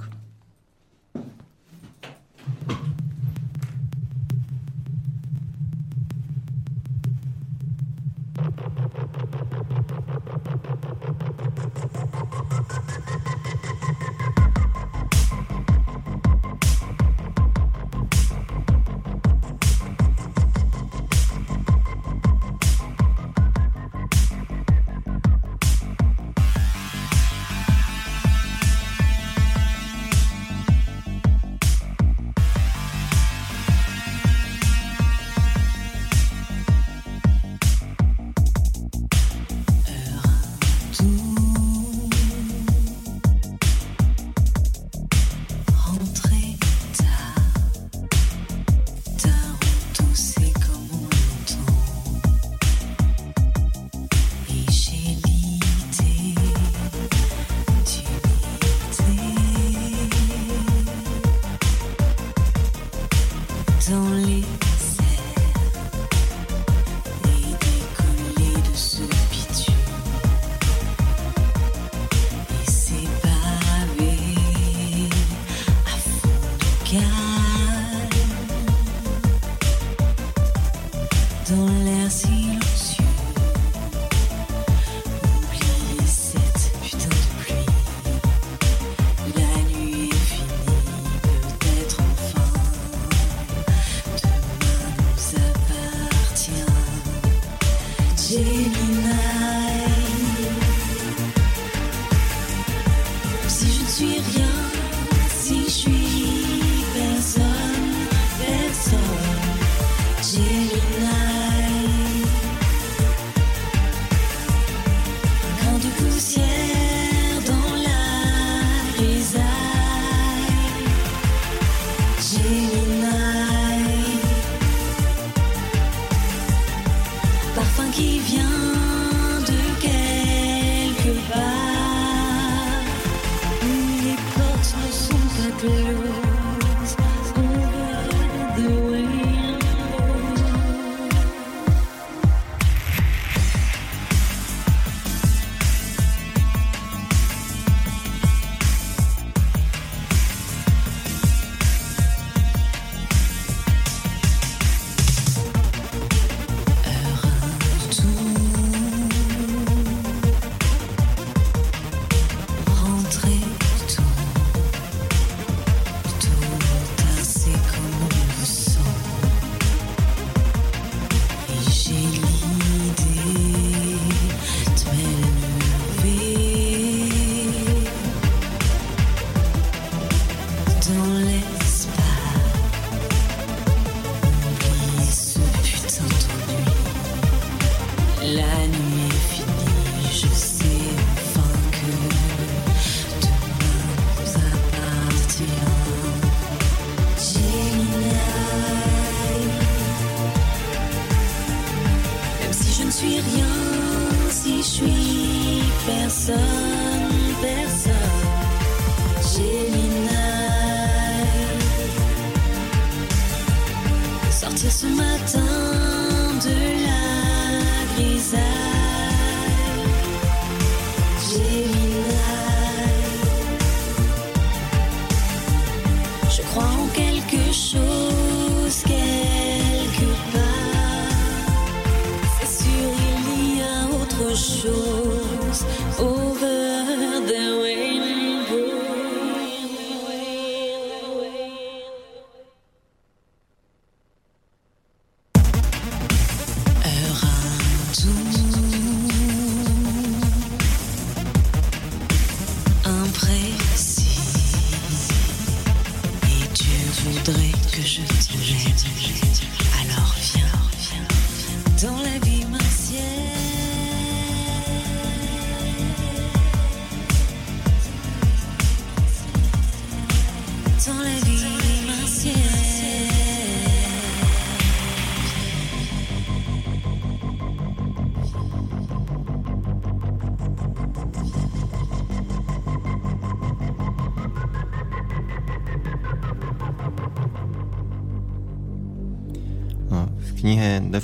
don't live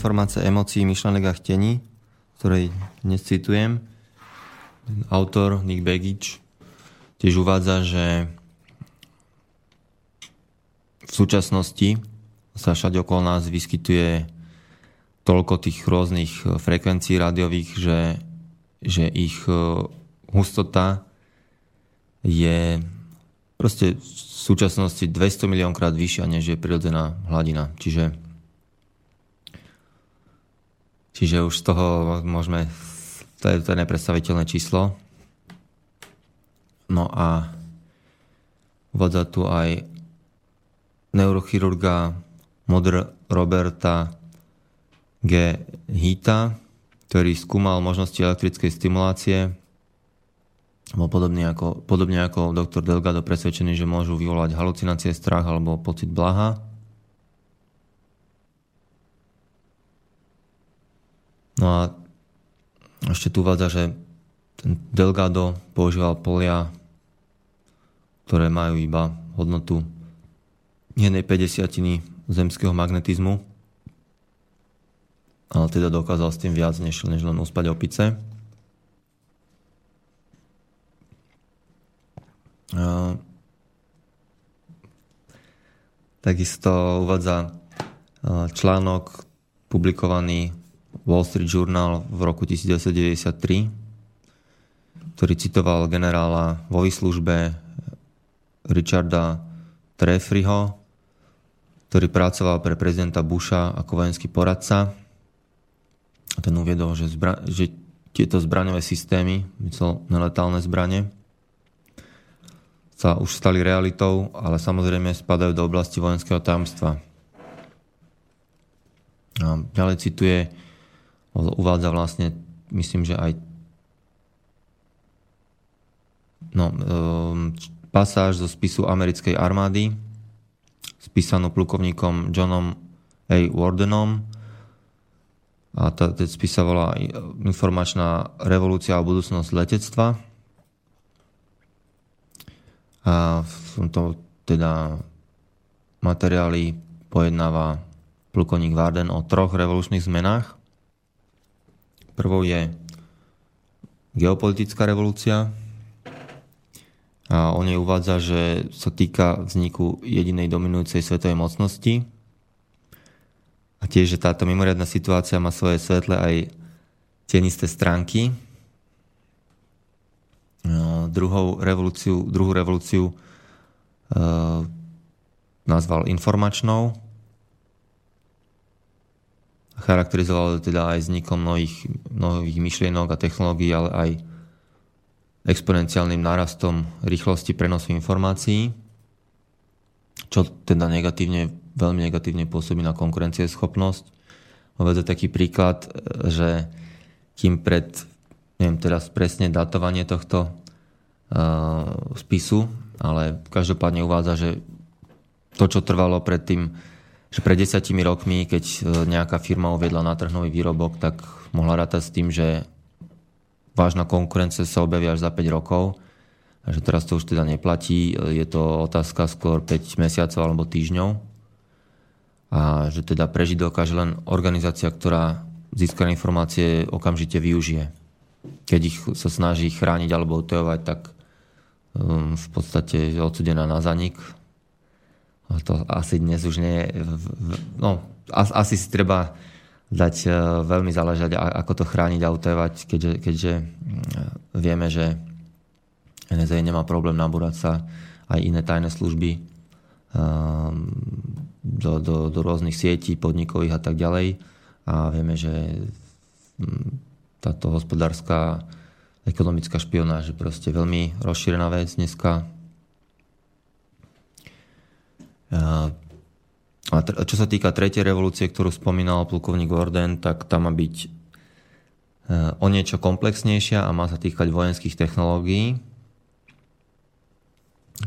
deformácia emócií, myšlenek a chtení, ktorej dnes citujem. Autor Nick Begič tiež uvádza, že v súčasnosti sa všade okolo nás vyskytuje toľko tých rôznych frekvencií rádiových, že, že ich e, hustota je proste v súčasnosti 200 miliónkrát vyššia, než je prirodzená hladina. Čiže Čiže už z toho môžeme, to je, to je nepredstaviteľné číslo. No a uvádza tu aj neurochirurga Modr Roberta G. Hita, ktorý skúmal možnosti elektrickej stimulácie. Bol podobne ako, podobne ako doktor Delgado presvedčený, že môžu vyvolať halucinácie, strach alebo pocit blaha. No a ešte tu uvádza, že ten Delgado používal polia, ktoré majú iba hodnotu jednej 50 zemského magnetizmu, ale teda dokázal s tým viac, než, než len uspať opice. A, takisto uvádza článok publikovaný Wall Street Journal v roku 1993, ktorý citoval generála vo výslužbe Richarda Trefriho, ktorý pracoval pre prezidenta Busha ako vojenský poradca. A ten uviedol, že, zbra- že tieto zbraňové systémy, myslel neletálne zbranie, sa už stali realitou, ale samozrejme spadajú do oblasti vojenského tajomstva. A ďalej cituje, uvádza vlastne, myslím, že aj no, pasáž zo spisu americkej armády, spísanú plukovníkom Johnom A. Wardenom. A tá, tá volá Informačná revolúcia a budúcnosť letectva. A v tomto teda materiáli pojednáva plukovník Warden o troch revolučných zmenách. Prvou je geopolitická revolúcia, a on jej uvádza, že sa týka vzniku jedinej dominujúcej svetovej mocnosti a tiež, že táto mimoriadná situácia má svoje svetle aj tienisté stránky. No, druhou revolúciu, druhú revolúciu e, nazval informačnou. Charakterizoval teda aj vznikom mnohých, mnohých myšlienok a technológií, ale aj exponenciálnym nárastom rýchlosti prenosu informácií, čo teda negatívne, veľmi negatívne pôsobí na konkurencieschopnosť. Uvedze taký príklad, že kým pred, neviem teraz presne datovanie tohto uh, spisu, ale každopádne uvádza, že to, čo trvalo predtým, že pred desiatimi rokmi, keď e, nejaká firma uviedla na trh nový výrobok, tak mohla rátať s tým, že vážna konkurencia sa objaví až za 5 rokov. A že teraz to už teda neplatí. Je to otázka skôr 5 mesiacov alebo týždňov. A že teda prežiť dokáže len organizácia, ktorá získané informácie okamžite využije. Keď ich sa snaží chrániť alebo utajovať, tak um, v podstate je odsudená na zanik. To asi dnes už nie je... No, asi si treba dať e, veľmi záležať, ako to chrániť a utajovať, keďže, keďže vieme, že NSA nemá problém nabúrať sa aj iné tajné služby ehm, do, do, do rôznych sietí podnikových a tak ďalej. A vieme, že táto hospodárska ekonomická špionáž je proste veľmi rozšírená vec dneska. A čo sa týka tretej revolúcie, ktorú spomínal plukovník Gordon, tak tam má byť e, o niečo komplexnejšia a má sa týkať vojenských technológií.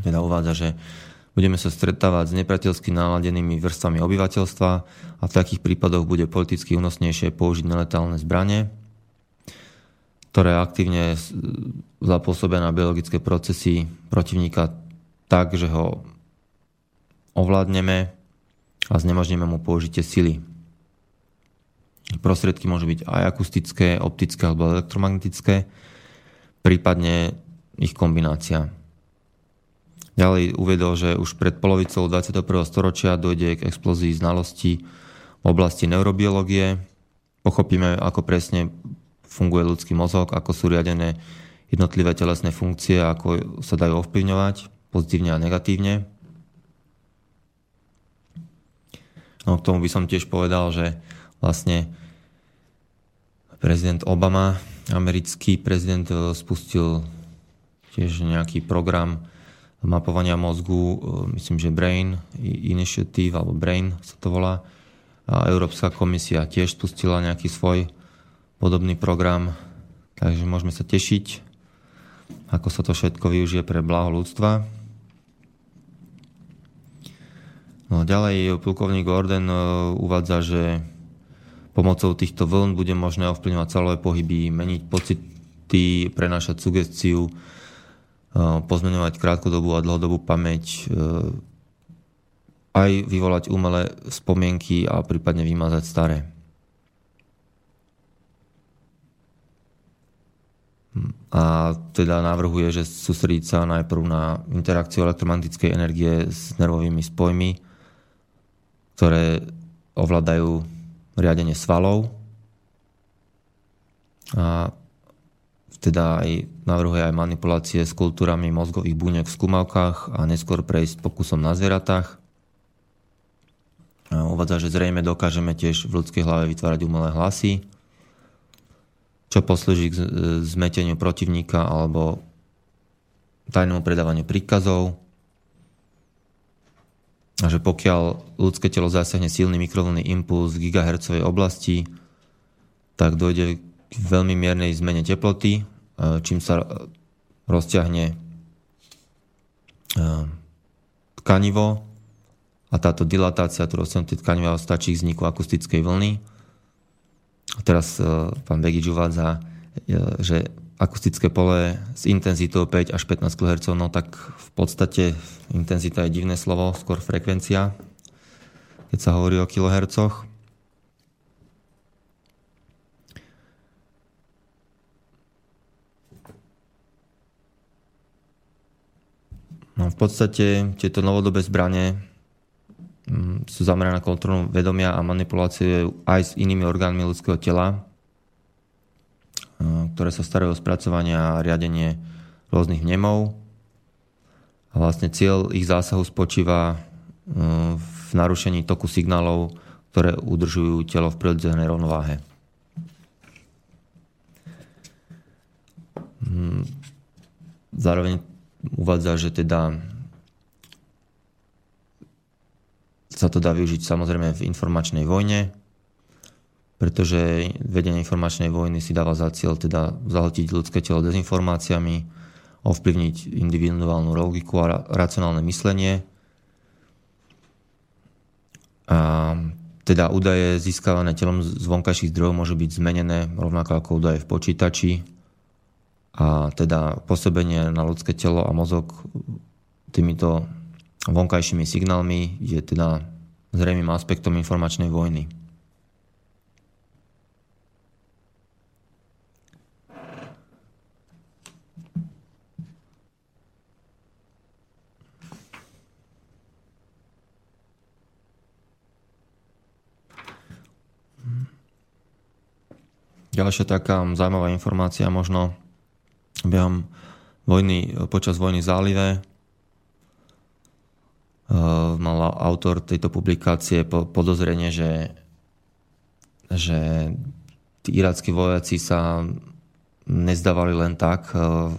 Teda uvádza, že budeme sa stretávať s nepriateľsky náladenými vrstvami obyvateľstva a v takých prípadoch bude politicky únosnejšie použiť neletálne zbranie, ktoré aktívne zapôsobia na biologické procesy protivníka tak, že ho ovládneme a znemožníme mu použitie sily. Prostriedky môžu byť aj akustické, optické alebo elektromagnetické, prípadne ich kombinácia. Ďalej uvedol, že už pred polovicou 21. storočia dojde k explózii znalostí v oblasti neurobiológie. Pochopíme, ako presne funguje ľudský mozog, ako sú riadené jednotlivé telesné funkcie, ako sa dajú ovplyvňovať pozitívne a negatívne. No, k tomu by som tiež povedal, že vlastne prezident Obama, americký prezident, e, spustil tiež nejaký program mapovania mozgu, e, myslím, že Brain Initiative, alebo Brain sa to volá. A Európska komisia tiež spustila nejaký svoj podobný program, takže môžeme sa tešiť, ako sa to všetko využije pre blaho ľudstva. No, ďalej plukovník Gordon uh, uvádza, že pomocou týchto vln bude možné ovplyvňovať celé pohyby, meniť pocity, prenášať sugestiu, uh, pozmeňovať krátkodobú a dlhodobú pamäť, aj vyvolať umelé spomienky a prípadne vymazať staré. A teda navrhuje, že sústrediť sa najprv na interakciu elektromagnetickej energie s nervovými spojmi, ktoré ovládajú riadenie svalov a teda aj navrhuje aj manipulácie s kultúrami mozgových buniek v skúmavkách a neskôr prejsť pokusom na zvieratách. A uvádza, že zrejme dokážeme tiež v ľudskej hlave vytvárať umelé hlasy, čo poslúži k zmeteniu protivníka alebo tajnému predávaniu príkazov že pokiaľ ľudské telo zasiahne silný mikrovlnný impuls v gigahertzovej oblasti, tak dojde k veľmi miernej zmene teploty, čím sa rozťahne tkanivo a táto dilatácia, tu rozťahnuté tkanivo stačí k vzniku akustickej vlny. Teraz pán Begič uvádza, že akustické pole s intenzitou 5 až 15 kHz, no tak v podstate intenzita je divné slovo, skôr frekvencia, keď sa hovorí o kilohercoch. No, v podstate tieto novodobé zbranie mm, sú zamerané na kontrolu vedomia a manipulácie aj s inými orgánmi ľudského tela, ktoré sa starajú o spracovanie a riadenie rôznych vnemov. A vlastne cieľ ich zásahu spočíva eh, v narušení toku signálov, ktoré udržujú telo v prirodzenej rovnováhe. Hmm. Zároveň uvádza, že teda sa to dá využiť samozrejme v informačnej vojne, pretože vedenie informačnej vojny si dáva za cieľ teda zahltiť ľudské telo dezinformáciami, ovplyvniť individuálnu logiku a racionálne myslenie. A teda údaje získavané telom z vonkajších zdrojov môžu byť zmenené rovnako ako údaje v počítači. A teda pôsobenie na ľudské telo a mozog týmito vonkajšími signálmi je teda zrejmým aspektom informačnej vojny. Ďalšia taká zaujímavá informácia možno behom vojny, počas vojny v zálive. Uh, mal autor tejto publikácie podozrenie, že, že tí iráckí vojaci sa nezdávali len tak uh,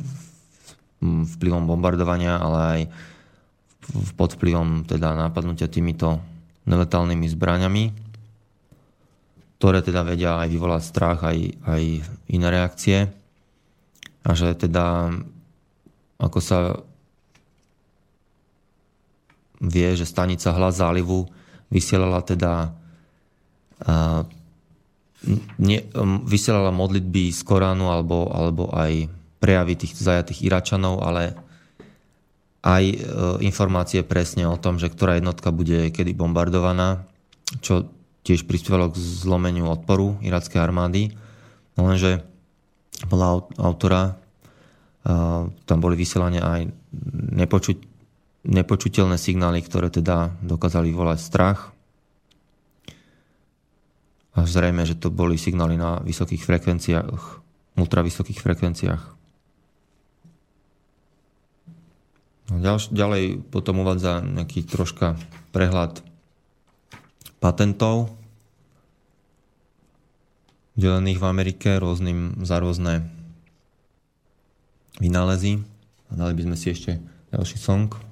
vplyvom bombardovania, ale aj pod vplyvom teda nápadnutia týmito neletálnymi zbraňami ktoré teda vedia aj vyvolať strach, aj, aj iné reakcie. A že teda ako sa vie, že stanica Hlas zálivu vysielala teda uh, ne, vysielala modlitby z Koránu alebo, alebo aj prejavy tých zajatých Iračanov, ale aj uh, informácie presne o tom, že ktorá jednotka bude kedy bombardovaná, čo tiež prispievalo k zlomeniu odporu irackej armády. No lenže podľa autora tam boli vysielania aj nepočuť, nepočuteľné signály, ktoré teda dokázali volať strach. A zrejme, že to boli signály na vysokých frekvenciách, ultravysokých frekvenciách. No, ďalej potom uvádza nejaký troška prehľad patentov delených v Amerike rôznym za rôzne vynálezy. Dali by sme si ešte ďalší song.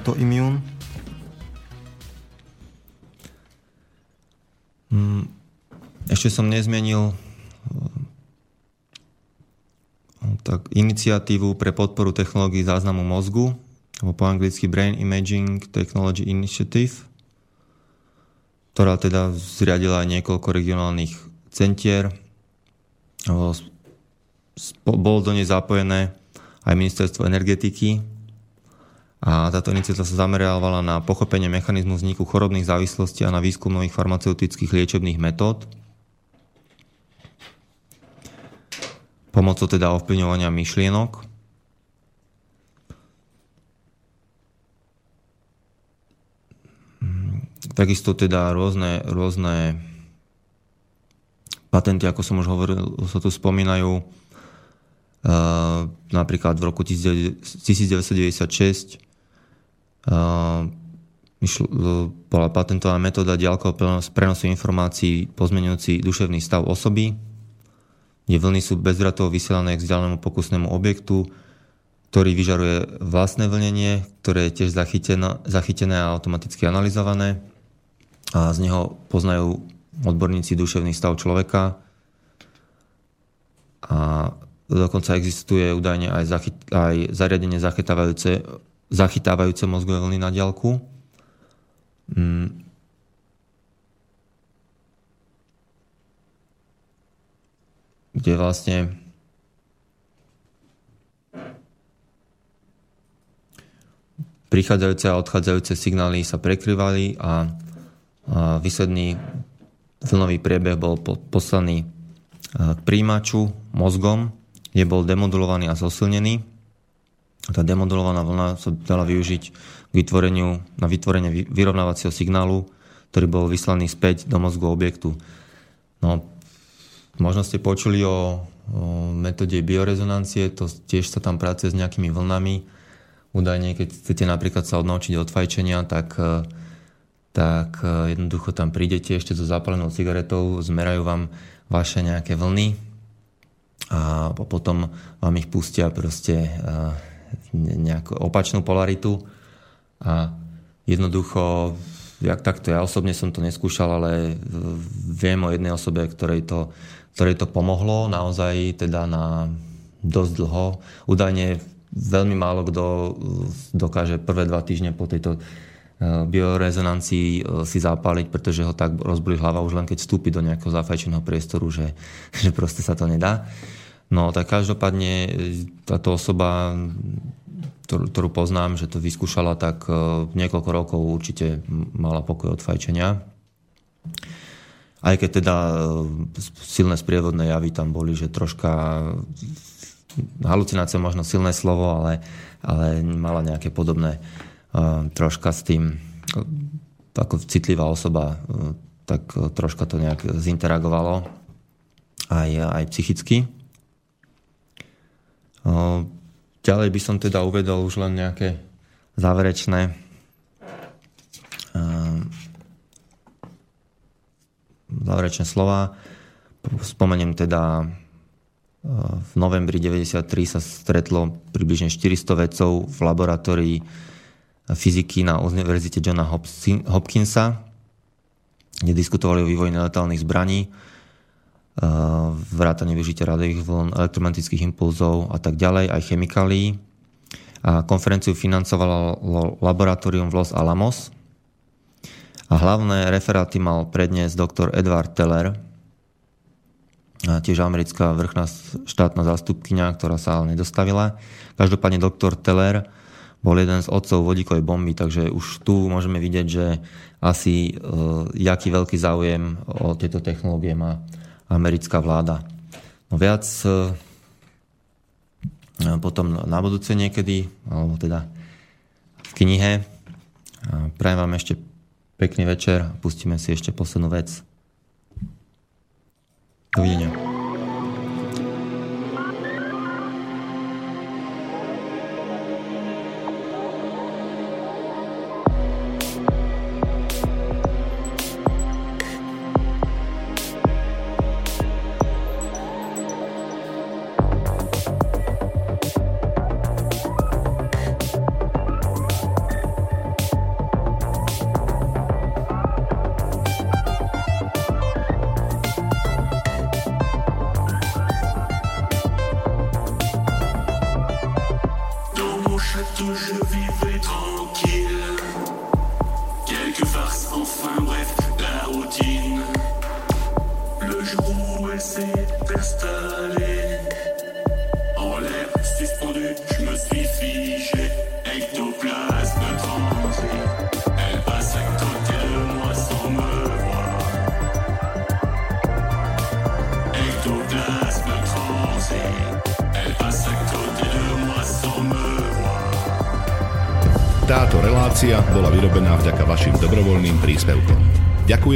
Boli autoimmune. Mm, ešte som nezmenil tak iniciatívu pre podporu technológií záznamu mozgu, alebo po anglicky Brain Imaging Technology Initiative, ktorá teda zriadila aj niekoľko regionálnych centier. Bolo do nej zapojené aj ministerstvo energetiky a táto iniciatíva sa zameriavala na pochopenie mechanizmu vzniku chorobných závislostí a na výskum nových farmaceutických liečebných metód. Pomocou teda ovplyvňovania myšlienok. Takisto teda rôzne, rôzne patenty, ako som už hovoril, sa tu spomínajú. Uh, napríklad v roku 1996 bola patentovaná metóda ďalkového prenosu informácií pozmenujúci duševný stav osoby, kde vlny sú bezvratovo vysielané k vzdialenému pokusnému objektu, ktorý vyžaruje vlastné vlnenie, ktoré je tiež zachytené a automaticky analyzované. A z neho poznajú odborníci duševný stav človeka. A dokonca existuje údajne aj, zachyt, aj zariadenie zachytávajúce zachytávajúce mozgové vlny na diálku. Mm. Kde vlastne prichádzajúce a odchádzajúce signály sa prekryvali a, a výsledný vlnový priebeh bol poslaný k príjimaču mozgom, kde bol demodulovaný a zosilnený tá demodulovaná vlna sa dala využiť k vytvoreniu, na vytvorenie vyrovnávacieho signálu, ktorý bol vyslaný späť do mozgu objektu. No, možno ste počuli o, o metóde biorezonancie, to tiež sa tam pracuje s nejakými vlnami. Údajne, keď chcete napríklad sa odnaučiť od fajčenia, tak, e, tak e, jednoducho tam prídete ešte so zapálenou cigaretou, zmerajú vám vaše nejaké vlny a potom vám ich pustia proste e, nejakú opačnú polaritu a jednoducho, jak takto, ja osobne som to neskúšal, ale viem o jednej osobe, ktorej to, ktorej to pomohlo naozaj teda na dosť dlho. Údajne veľmi málo kto dokáže prvé dva týždne po tejto e, biorezonancii e, si zapáliť, pretože ho tak rozbolí hlava už len keď vstúpi do nejakého zafajčeného priestoru, že, [laughs] že proste sa to nedá. No tak každopádne e, táto osoba, ktorú, ktorú poznám, že to vyskúšala, tak e, niekoľko rokov určite mala pokoj od fajčenia. Aj keď teda e, silné sprievodné javy tam boli, že troška halucinácia možno silné slovo, ale, ale mala nejaké podobné troška s tým, ako citlivá osoba, tak troška to nejak zinteragovalo aj, aj psychicky. Ďalej by som teda uvedol už len nejaké záverečné záverečné slova. Spomeniem teda v novembri 93 sa stretlo približne 400 vedcov v laboratórii fyziky na Univerzite Johna Hopkinsa, kde diskutovali o vývoji neletálnych zbraní vrátanie využitia radiových vln, elektromagnetických impulzov a tak ďalej, aj chemikálií. A konferenciu financovalo laboratórium v Los Alamos. A hlavné referáty mal predniesť doktor Edward Teller, tiež americká vrchná štátna zástupkynia, ktorá sa ale nedostavila. Každopádne doktor Teller bol jeden z otcov vodíkovej bomby, takže už tu môžeme vidieť, že asi uh, jaký veľký záujem o tieto technológie má americká vláda. No viac e, potom na budúce niekedy, alebo teda v knihe. Prajem vám ešte pekný večer. Pustíme si ešte poslednú vec. Dovidenia.